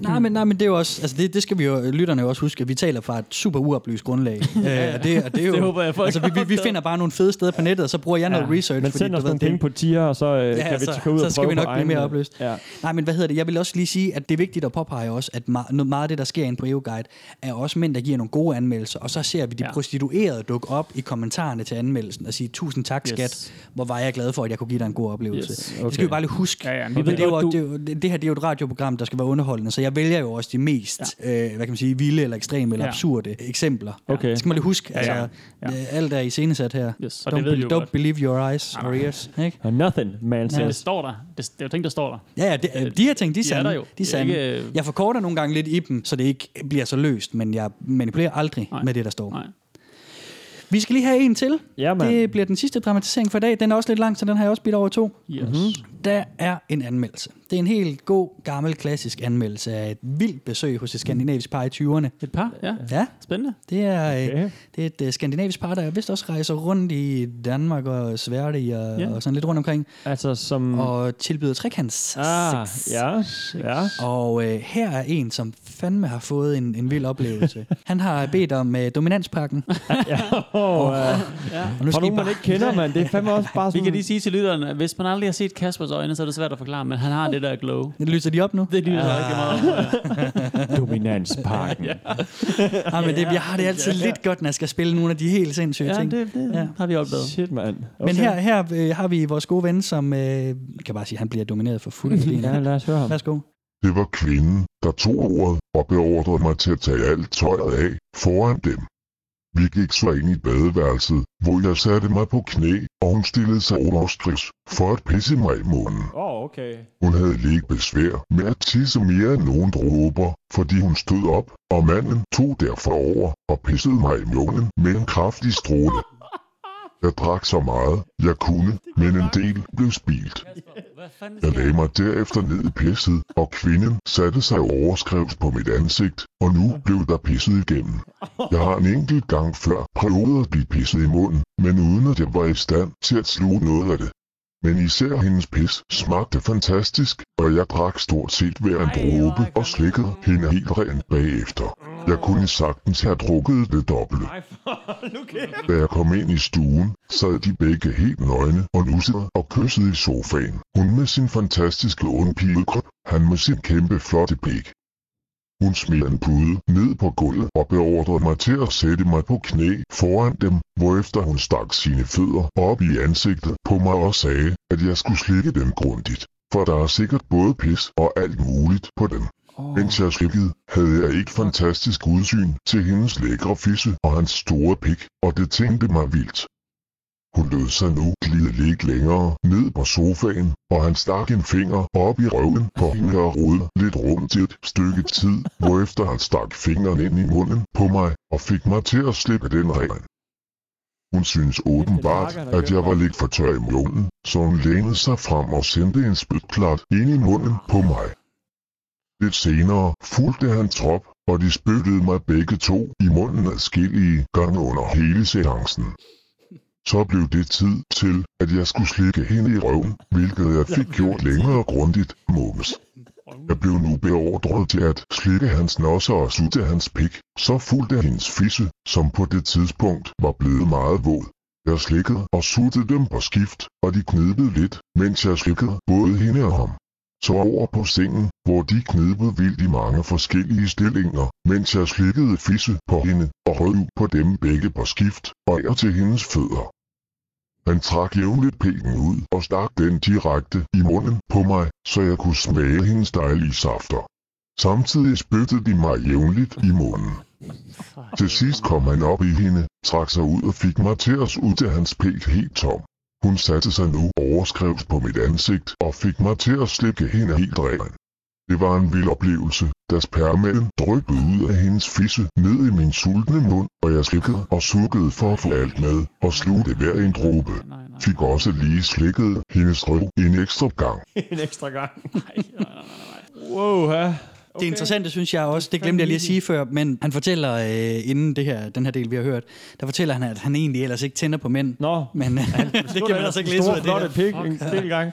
Nej, men, nej, men det er jo også, altså det, det skal vi jo, lytterne jo også huske, at vi taler fra et super uoplyst grundlag. ja, og det, og det, er jo, Det håber jeg, folk altså, vi, vi, vi finder bare nogle fede steder på nettet, og så bruger jeg noget Ja. research. Men send os nogle penge på tier, og så øh, Ja, kan vi så- gå ud så og skal prøve vi nok blive mere oplyst. Ja. Nej, men hvad hedder det? Jeg vil også lige sige, at det er vigtigt at påpege også, at meget, noget- meget af det, der sker inde på EUGuide, er også mænd, der giver nogle gode anmeldelser, og så ser vi de Ja. ja. prostituerede dukke op i kommentarerne til anmeldelsen og sige, tusind tak, Yes. skat. Hvor var jeg glad for, at jeg kunne give dig en god oplevelse. Yes. Yes. Okay. Det skal vi bare lige huske. Ja, ja, vi ved det, er jo, du- det, er jo, det, det her det er jo et radioprogram, der skal være underholdende, så jeg vælger jo også de mest, ja. øh, hvad kan man sige, vilde eller ekstreme eller Ja. absurde eksempler. Okay. Det skal man lige huske. Altså, ja. ja. alt er iscenesat her. Yes, Don't, det be, don't believe your eyes or ears. Ikke? Og nothing, man Men det says. står der. Det, det er jo ting, der står der. Ja, ja, det, de her ting, de er de er sande. De er Det øh, Jeg forkorter nogle gange lidt i dem, så det ikke bliver så løst, men jeg manipulerer aldrig Nej. Med det, der står. Nej. Vi skal lige have en til. Ja, mand. Det bliver den sidste dramatisering for i dag. Den er også lidt lang, så den har jeg også bidt over to. Yes. Mhm. Mm-hmm. Der er en anmeldelse. Det er en helt god, gammel, klassisk anmeldelse af et vildt besøg hos et skandinavisk par i 20'erne. Et par, ja. Ja, Spændende. det er, Okay. okay. det er et uh, skandinavisk par, der vist også rejser rundt i Danmark og Sverige og, Ja. og sådan lidt rundt omkring, Altså som... og tilbyder trekants. ah, sex. ja, ja. Og øh, her er en, som fandme har fået en, en vild oplevelse. Han har bedt om øh, dominanspakken. ja. Oh, uh, Ja. Og nu for skal I nogen, man ikke kender, man. Det er fandme også bare Vi sådan... kan lige sige til lytterne, at hvis man aldrig har set Kaspers øjne, så er det svært at forklare, men han har det der glow. Lyser de op nu? Det lyder ja. rigtig meget. Dominanspakken. ja. Ja, men det, jeg har det altid lidt godt, når jeg skal spille nogle af de helt sindssyge Ja, ting. det, det Ja. ja. har vi opdaget. Shit, mand. Okay. Men her, her øh, har vi vores gode ven, som... Øh, kan bare sige, at han bliver domineret for fuld. Ja, lad os høre ham. Værsgo. Det var kvinden, der tog ordet og beordrede mig til at tage alt tøjet af foran dem. Vi gik så ind i badeværelset, hvor jeg satte mig på knæ, og hun stillede sig overstriks for at pisse mig i munden. Åh, oh, okay. Hun havde ikke besvær med at tisse mere end nogen dråber, fordi hun stod op, og manden tog derfor over og pissede mig i munden med en kraftig stråle. Jeg drak så meget, jeg kunne, men en del blev spildt. Jeg lagde mig derefter ned i pisset, og kvinden satte sig overskrevs på mit ansigt, og nu blev der pisset igennem. Jeg har en enkelt gang før prøvet at blive pisset i munden, men uden at jeg var i stand til at sluge noget af det. Men især hendes pis smagte fantastisk, og jeg drak stort set hver en dråbe og slikkede hende helt rent bagefter. Jeg kunne sagtens have drukket det dobbelte. Da jeg kom ind i stuen, sad de begge helt nøgne og nussede og kyssede i sofaen. Hun med sin fantastiske undpilede krop, han med sin kæmpe flotte pik. Hun smed en pude ned på gulvet og beordrede mig til at sætte mig på knæ foran dem, hvorefter hun stak sine fødder op i ansigtet på mig og sagde, at jeg skulle slikke dem grundigt. For der er sikkert både pis og alt muligt på dem. Oh. Mens jeg slikkede, havde jeg et fantastisk udsyn til hendes lækre fisse og hans store pik, og det tænkte mig vildt. Hun lod sig nu glide lidt længere ned på sofaen, og han stak en finger op i røven på hende og rode lidt rundt til et stykke tid, hvorefter han stak fingeren ind i munden på mig og fik mig til at slippe den ren. Hun synes åbenbart, at jeg var lidt for tør i munden, så hun lænede sig frem og sendte en spytklat ind i munden på mig. Lidt senere fulgte han trop, og de spyttede mig begge to i munden adskillige gange under hele seancen. Så blev det tid til, at jeg skulle slikke hende i røven, hvilket jeg fik gjort længere grundigt, mums. Jeg blev nu beordret til at slikke hans nosser og sutte hans pik, så fulgte hendes fisse, som på det tidspunkt var blevet meget våd. Jeg slikkede og suttede dem på skift, og de knibede lidt, mens jeg slikkede både hende og ham. Så over på sengen, hvor de knibede vildt i mange forskellige stillinger, mens jeg slikkede fisse på hende og røv på dem begge på skift, og er til hendes fødder. Han trak jævnligt pikken ud og stak den direkte i munden på mig, så jeg kunne smage hendes dejlige safter. Samtidig spyttede de mig jævnligt i munden. Til sidst kom han op i hende, trak sig ud og fik mig til at ud af hans pæk helt tom. Hun satte sig nu overskrevs på mit ansigt og fik mig til at slikke hende helt ren. Det var en vild oplevelse, da spermaen dryppede ud af hendes fisse ned i min sultne mund, og jeg slikkede og sukkede for at få alt med, og slugte hver en dråbe. Fik også lige slikket hendes røv en ekstra gang. en ekstra gang. Nej, nej, nej, nej. Wow, ja. Det interessante synes jeg også, det glemte jeg lige at sige før, men han fortæller øh, inden det her, den her del, vi har hørt, der fortæller han, at han egentlig ellers ikke tænder på mænd. Nå, Men øh, det kan man altså ikke læse ud af det her. pik en del gang.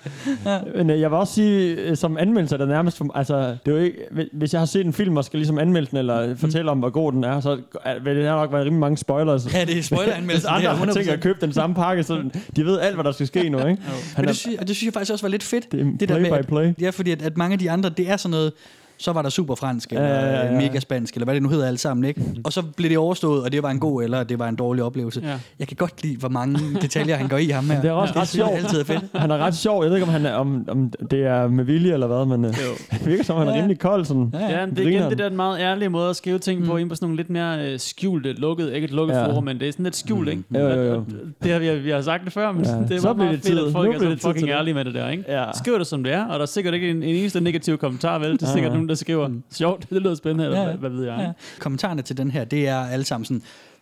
Men øh, jeg vil også sige, øh, som anmeldelser, der nærmest, for, altså, det er jo ikke, hvis jeg har set en film og skal ligesom anmelde den, eller fortælle om, hvor god den er, så er- vil det nok være rimelig mange spoilers. Ja, det er Hvis spoileranmeldelsen. andre det er har tænkt 100%. at købe den samme pakke, så de ved alt, hvad der skal ske nu, ikke? Men Han det, er, synes, det synes jeg faktisk også var lidt fedt. det er det der play med, by at- play. Ja, fordi at, at mange af de andre, det er sådan noget, så var der super fransk, eller Ja, ja, ja, ja. mega spansk, eller hvad det nu hedder alle sammen, ikke? Og så blev det overstået, og det var en god eller det var en dårlig oplevelse. Ja. Jeg kan godt lide, hvor mange detaljer han går i ham her. Det er også ret synes jeg sjovt. altid er fedt. Han er ret sjov. Jeg ved ikke, om, han er, om, om det er med vilje eller hvad, men øh, det virker som, han er Ja. rimelig kold. Sådan. Ja, Ja, ja. men det er igen det der meget ærlige måde at skrive ting på, ind på sådan nogle lidt mere øh, skjulte, lukkede, ikke et lukket Ja. forum, men det er sådan lidt skjult, ikke? Jo, jo, jo. Det har vi, vi har sagt det før, men Ja. det er Så meget det fedt, tid. at folk Nu er så det fucking det. ærlige med det der, ikke? Ja. Skriv det som det er, og der er sikkert ikke en, en eneste negativ kommentar, vel? Det er sikkert nogen, der skriver, sjovt, det lyder spændende, eller Ja, hvad, hvad ved jeg, Ja. Kommentarerne til den her, det er alle sammen sådan,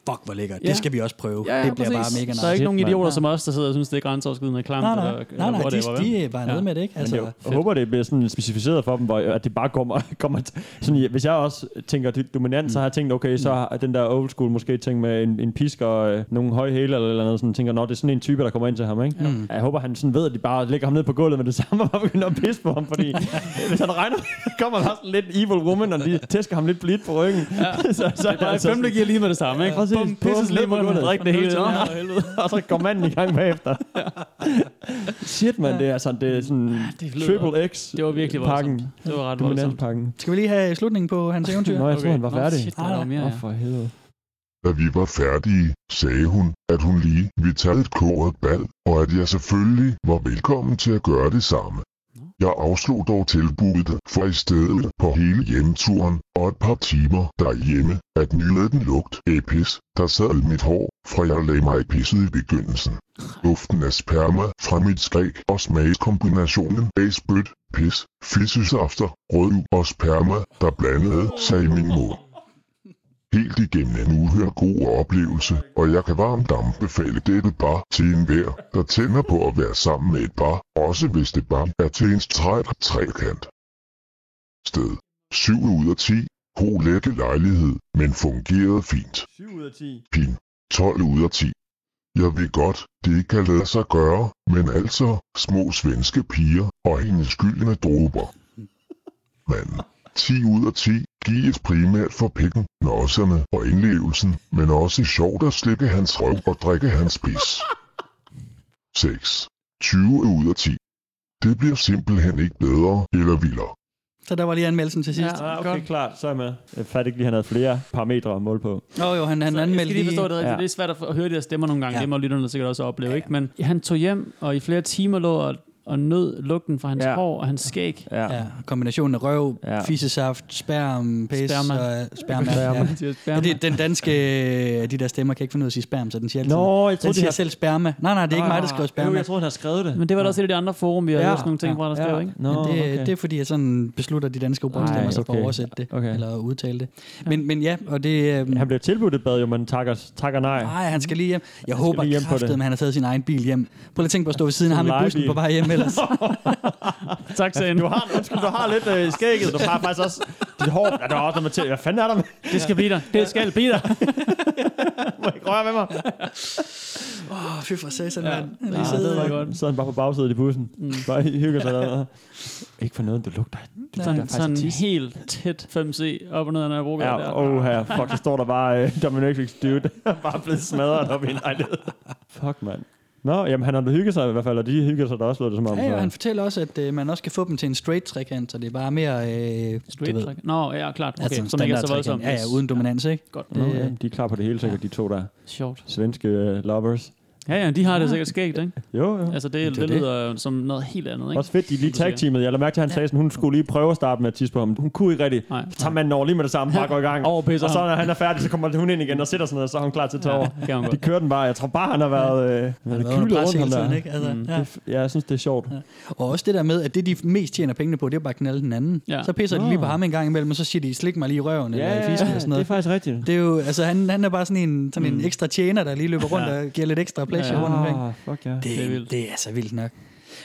fuck hvor lækkert, Ja. det skal vi også prøve. Ja, ja, det bliver præcis. bare mega nice. Der er ikke nogen idioter som os, der sidder og synes, det er grænseoverskridende klamt, Nej, nej, eller, nej, eller nej, de, de er bare nede med det, ikke? Men Altså, det jo- jeg håber, det bliver sådan specificeret for dem, hvor, at det bare kommer... kommer sådan, hvis jeg også tænker det dominant, så har jeg tænkt, okay, så har den der old school måske tænkt med en, en pisk og øh, nogle høje hæle eller, eller noget, sådan tænker, nå, det er sådan en type, der kommer ind til ham, ikke? Mm. Jeg håber, han sådan ved, at de bare lægger ham ned på gulvet med det samme, og bare begynder at pisse på ham, fordi hvis han regner, kommer der sådan lidt evil woman, og de tæsker ham lidt blidt på ryggen. Ja. så, så, Der er fem, der giver lige med det samme, ikke? Præcis. Bum, pisses lige på gulvet. drik det hele. Nå, Nå, helvede. og så går manden i gang bagefter. Shit, man, det er sådan, det er sådan det lyder- triple X Det var virkelig pakken. Det var ret voldsomt. Dominantpakken. skal vi lige have slutningen på hans eventyr? Nå, jeg troede, han var Nå, færdig. Shit, der var mere, Åh, ja. for helvede. Da vi var færdige, sagde hun, at hun lige ville tage et koret bal, og at jeg selvfølgelig var velkommen til at gøre det samme. Jeg afslog dog tilbuddet, for i stedet på hele hjemturen og et par timer derhjemme, at nyde den lugt af pis, der sad i mit hår, fra jeg lagde mig i pisset i begyndelsen. Duften af sperma fra mit skræk og smagskombinationen af spyt, pis, fissesafter, rød og sperma, der blandede sig i min mund. Helt igennem en uhørt god oplevelse, og jeg kan varmt anbefale dette bar til enhver, der tænder på at være sammen med et bar, også hvis det bare er til en stræt trekant. Sted 7 ud af 10. God lække lejlighed, men fungerede fint. 7 ud af 10. Pin 12 ud af 10. Jeg ved godt, det ikke kan lade sig gøre, men altså små svenske piger og hendes skyldende dråber. Men 10 ud af 10 gives primært for pikken, nosserne og indlevelsen, men også sjovt at slikke hans røv og drikke hans pis. 6. 20 ud af 10. Det bliver simpelthen ikke bedre eller vildere. Så der var lige anmeldelsen til sidst. Ja. Okay, Godt. klart. Så er jeg med. Jeg fandt ikke lige, han havde flere parametre at måle på. Nå jo, han, han Så jeg anmeldte skal lige forstå det rigtigt. Ja. Det er svært at, høre de her stemmer nogle gange. Ja. Ja. Det må lytterne sikkert også opleve, ikke? Men han tog hjem, og i flere timer lå og, og nød lugten fra hans Ja. ja. hår og hans skæg. Ja. Ja, kombinationen af røv, Ja. ja. fissesaft, sperm, pis Sperma. og sperma. Sperma. Ja. Ja, det, den danske, de der stemmer kan ikke finde ud af at sige sperm, så den siger altid, Nå, jeg den troede, de siger har... selv sperma. Nej, nej, det er ikke mig, der skriver Jo, sperma. jeg troede, han havde skrevet det. Men det var da også et af de andre forum, vi har Ja. ja. hørt nogle ting Ja. fra, der skrev, ikke? Nå, Men det, okay. det er fordi, jeg sådan beslutter de danske Ej, sig for at okay. oversætte det, Okay. eller udtale det. Men, men ja, og det... øhm, Han blev tilbudt et bad, jo, men takker, takker nej. Nej, han skal lige hjem. Jeg skal håber kraftet, at han har taget sin egen bil hjem. Prøv lige at tænke på at stå ved siden af ham i bussen på vej hjem ellers. Tak, Sagen. Du har, undskyld, du har lidt øh, skægget. Du har faktisk også dit hår. Ja, der er også noget med til. Hvad fanden er der med? Det skal blive dig. Det skal blive dig. Må ikke røre ved mig? Åh, oh, fy for satan, Ja. mand. Ja, lige det sidder ved jeg og- godt. Så han bare på bagsædet i bussen. Mm. Bare hygger sig der. Ikke for noget, du lugter. Du Sådan, lugter sådan tis. helt tæt 5C op og ned ad Nørrebro. Ja, der. oh her. Fuck, så står der bare øh, Dominatrix dude. bare blevet smadret op i en lejlighed. Fuck, mand. Nå, jamen han har hygget sig i hvert fald, og de hygger sig da også, lød det som om. Ja, ja, han fortæller også, at øh, man også kan få dem til en straight trekant, så det er bare mere... Øh, Straight track. Nå, ja, klart. Okay, altså som ikke er så voldsomt. trekant. Ja, ja, uden dominans, ikke? Godt. Nå, ja, de er klar på det hele sikkert, de to der. Sjovt. Svenske øh, lovers. Ja, ja, de har det sikkert skægt, ikke? Jo, jo. Altså, det, det er det, det. lyder som noget helt andet, ikke? Også fedt, de lige siger. tag-teamet. Jeg lader mærke til, at han sagde, sådan, hun skulle lige prøve at starte med at tisse på ham. Hun kunne ikke rigtig. Nej. Så tager manden over lige med det samme, bare går i gang. Overpisser og så når han er færdig, så kommer hun ind igen og sætter sig ned, og så er hun klar til at tage over. Ja, De kører den bare. Jeg tror bare, han har været, øh, været kylet rundt tiden, der. ikke? Altså, Mm. ja. Det, ja, jeg synes, det er sjovt. Og også det der med, at det de mest tjener pengene på, det er bare at knalde den anden. Ja. Så pisser de lige på Nå. ham en gang imellem, og så siger de, slik mig lige i røven eller i fisken eller sådan det er noget. faktisk rigtigt. Det er jo, altså han, han er bare sådan en, sådan en Mm. ekstra tjener, der lige løber rundt Ja. og giver lidt ekstra pleasure Ja. rundt omkring. Ah, fuck ja. Det, Det er det, vildt. det er altså vildt nok.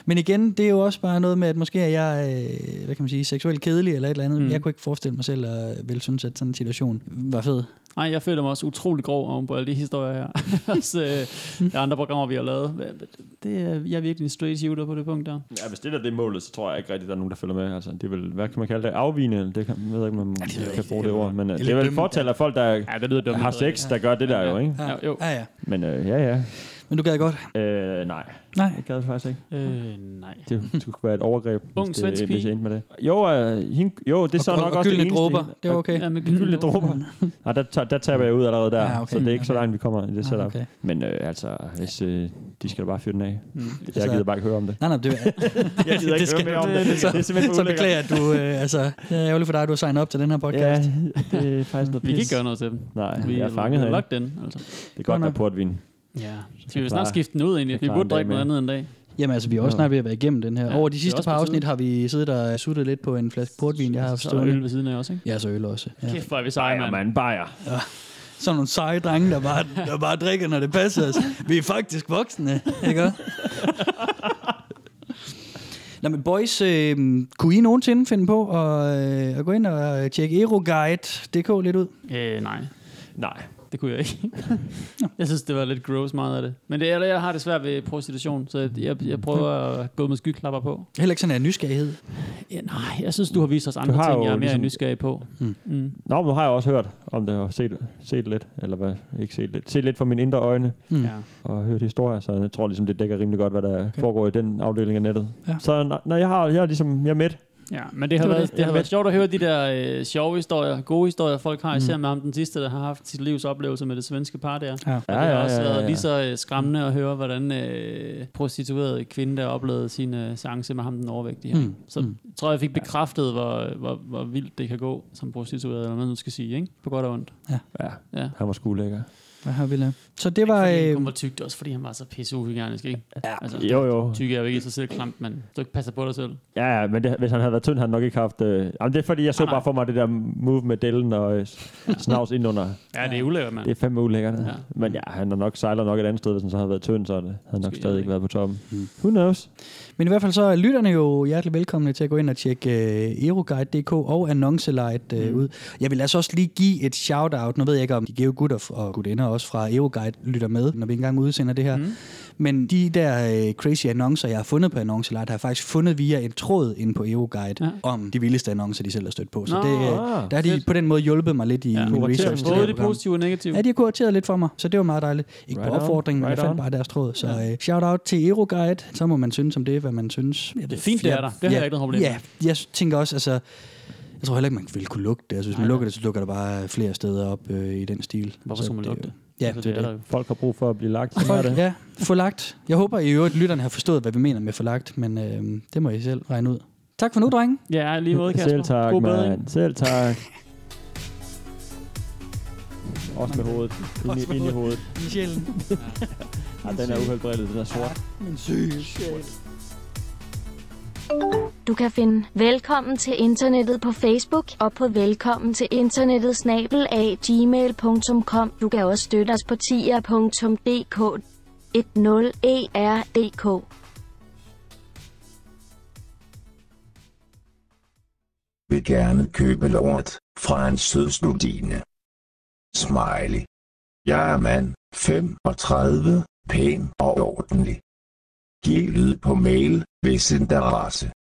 Men igen, det er jo også bare noget med, at måske er jeg, øh, hvad kan man sige, seksuelt kedelig eller et eller andet. Mm. Jeg kunne ikke forestille mig selv at vel synes, at sådan en situation var fed. Nej, jeg føler mig også utrolig grov oven på alle de historier her. også øh, de andre programmer, vi har lavet. Det er, jeg er virkelig en straight shooter på det punkt der. Ja, hvis det der det er målet, så tror jeg ikke rigtigt, der er nogen, der følger med. Altså, det er vel, hvad kan man kalde det? Afvigende? Det kan, jeg ved ikke, om man Ja, det kan bruge Det det er ord. Men uh, lidt det er vel fortalt af folk, der Ja, det lyder dumt. har sex, der gør det der jo, ikke? Ja, jo. Ja, ja. Men øh, ja, ja. Men du gad godt. Øh, nej, Nej. det gad jeg faktisk ikke. Øh, nej. Det, det skulle være et overgreb, Ung hvis, svensk det, hvis jeg endte med det. Jo, øh, hende, jo det er så og, nok og, og også det eneste. dråber, det er okay. Ja, med Gyldne dråber. Nej, der, der, der taber jeg ud allerede der, Ja, okay. så det er ikke så langt, vi kommer i det Ah, setup. okay. Men øh, altså, hvis øh, de skal da bare fyre den af. Mm. Jeg gider bare ikke høre om det. Nej, nej, det, Jeg gider ikke høre mere om det. Så, Det er simpelthen så beklager jeg, at du, øh, altså, det er ærgerligt for dig, at du har signet op til den her podcast. Ja, det er faktisk noget Vi kan ikke gøre noget til dem. Nej, Vi jeg er fanget vi herinde. lagt den, altså. Det er godt, der er portvin. Ja. Så jeg vi snart skifte den ud egentlig. Vi burde drikke noget andet en dag. Jamen altså, vi er også snart ved at være igennem den her. Ja, Over de sidste par afsnit har vi siddet og suttet lidt på en flaske portvin, jeg har haft Så er der øl stående. ved siden af også, ikke? Ja, så øl også. Ja. Kæft, hvor er vi seje, mand. mand, bajer. Sådan nogle seje drenge, der bare, der bare drikker, når det passer os. Vi er faktisk voksne, ikke? Nå, men boys, øh, kunne I nogensinde finde på at, øh, at gå ind og tjekke eroguide.dk lidt ud? Øh, nej. Nej. Det kunne jeg ikke. jeg synes, det var lidt gross meget af det. Men det, er, jeg har det svært ved prostitution, så jeg, jeg, prøver at gå med skyklapper på. Heller ikke sådan en nysgerrighed. Ja, nej, jeg synes, du har vist os andre ting, jeg er mere ligesom- nysgerrig på. Mm. Mm. Nå, men nu har jeg også hørt om det og set, set lidt, eller hvad, ikke set lidt, set lidt fra mine indre øjne Mm. Ja. og hørt historier, så jeg tror ligesom, det dækker rimelig godt, hvad der okay. foregår i den afdeling af nettet. Ja. Så når, når jeg har, jeg er ligesom, jeg er med. Ja, men det har, Det været, det. det, har Ja, været sjovt at høre de der øh, sjove historier, gode historier, folk har, især med ham den sidste, der har haft sit livs oplevelse med det svenske par der. Ja. Og det har også været lige så øh, skræmmende at høre, hvordan øh, prostituerede kvinde, der oplevede sin øh, seance med ham den overvægtige. Mm. Mm. Så Mm. jeg tror jeg fik bekræftet, hvor, hvor, hvor vildt det kan gå som prostitueret, eller hvad man nu skal sige, ikke? På godt og ondt. Ja, Ja. han var sgu lækker. Hvad har vi lavet? Så det var... Fordi han Øh, kun var tyk, det var også fordi han var så pisse uhygienisk, ikke? Ja. Altså, Jo, jo. Tyk er jo ikke sig selv klamt, men du ikke passer på dig selv. Ja, ja, men det, hvis han havde været tynd, havde han nok ikke haft... Øh, jamen, det er fordi, jeg så nej. bare for mig det der move med dellen og øh, snavs ind under. Ja, det er ulækkert, mand. Det er fandme ulækkert. Ja. Ja. Men ja, han har nok sejlet nok et andet sted, hvis han så havde været tynd, så det havde nok Måske, stadig ikke været på toppen. Mm. Who knows? Men i hvert fald så er lytterne jo hjertelig velkomne til at gå ind og tjekke uh, Eroguide.dk og Annoncelight uh, Mm. ud. Jeg vil altså også lige give et shout-out. Nu ved jeg ikke, om de gave gutter og gutinder også fra Eroguide lytter med, når vi engang udsender det her. Mm. Men de der uh, crazy annoncer, jeg har fundet på Annoncelight, har jeg faktisk fundet via en tråd inde på Eroguide Ja. om de vildeste annoncer, de selv har stødt på. Så Nå, det, uh, ah, der har de fedt. på den måde hjulpet mig lidt i Ja. min research Både det positive og negative. Ja, de har kurateret lidt for mig, så det var meget dejligt. Ikke Right på on, opfordring, men right jeg fandt bare deres tråd. Så Ja. uh, shout-out til Eroguide. Så må man synes om det, hvad man synes. Ja, det er fint, det er der. Det har jeg ikke noget problem Ja, jeg tænker også, altså... Jeg tror heller ikke, man vil kunne lukke det. Altså, hvis man Nej, lukker det, så lukker der bare flere steder op øh, i den stil. Hvorfor Så skulle man lukke det? Ja, Altså, det, er er der det. Folk har brug for at blive lagt. Folk, det. ja, få lagt. Jeg håber i øvrigt, at lytterne har forstået, hvad vi mener med forlagt, men øh, det må I selv regne ud. Tak for nu, drenge. Ja, lige måde, Kasper. Selv tak, God bedring. mand. Selv tak. Også med hovedet. Ind Også i, med ind i hovedet. hovedet. I sjælen. Ja, den er uhelbredet, den er sort. Min syge sjæl. Du kan finde Velkommen til internettet på Facebook og på velkommen til internettet snabel af gmail.com. Du kan også støtte os på tier.dk 10erdk. Vil gerne købe lort fra en sød studine. Smiley. Jeg er mand, 35, pæn og ordentlig. Giv lyd på mail, hvis interesse.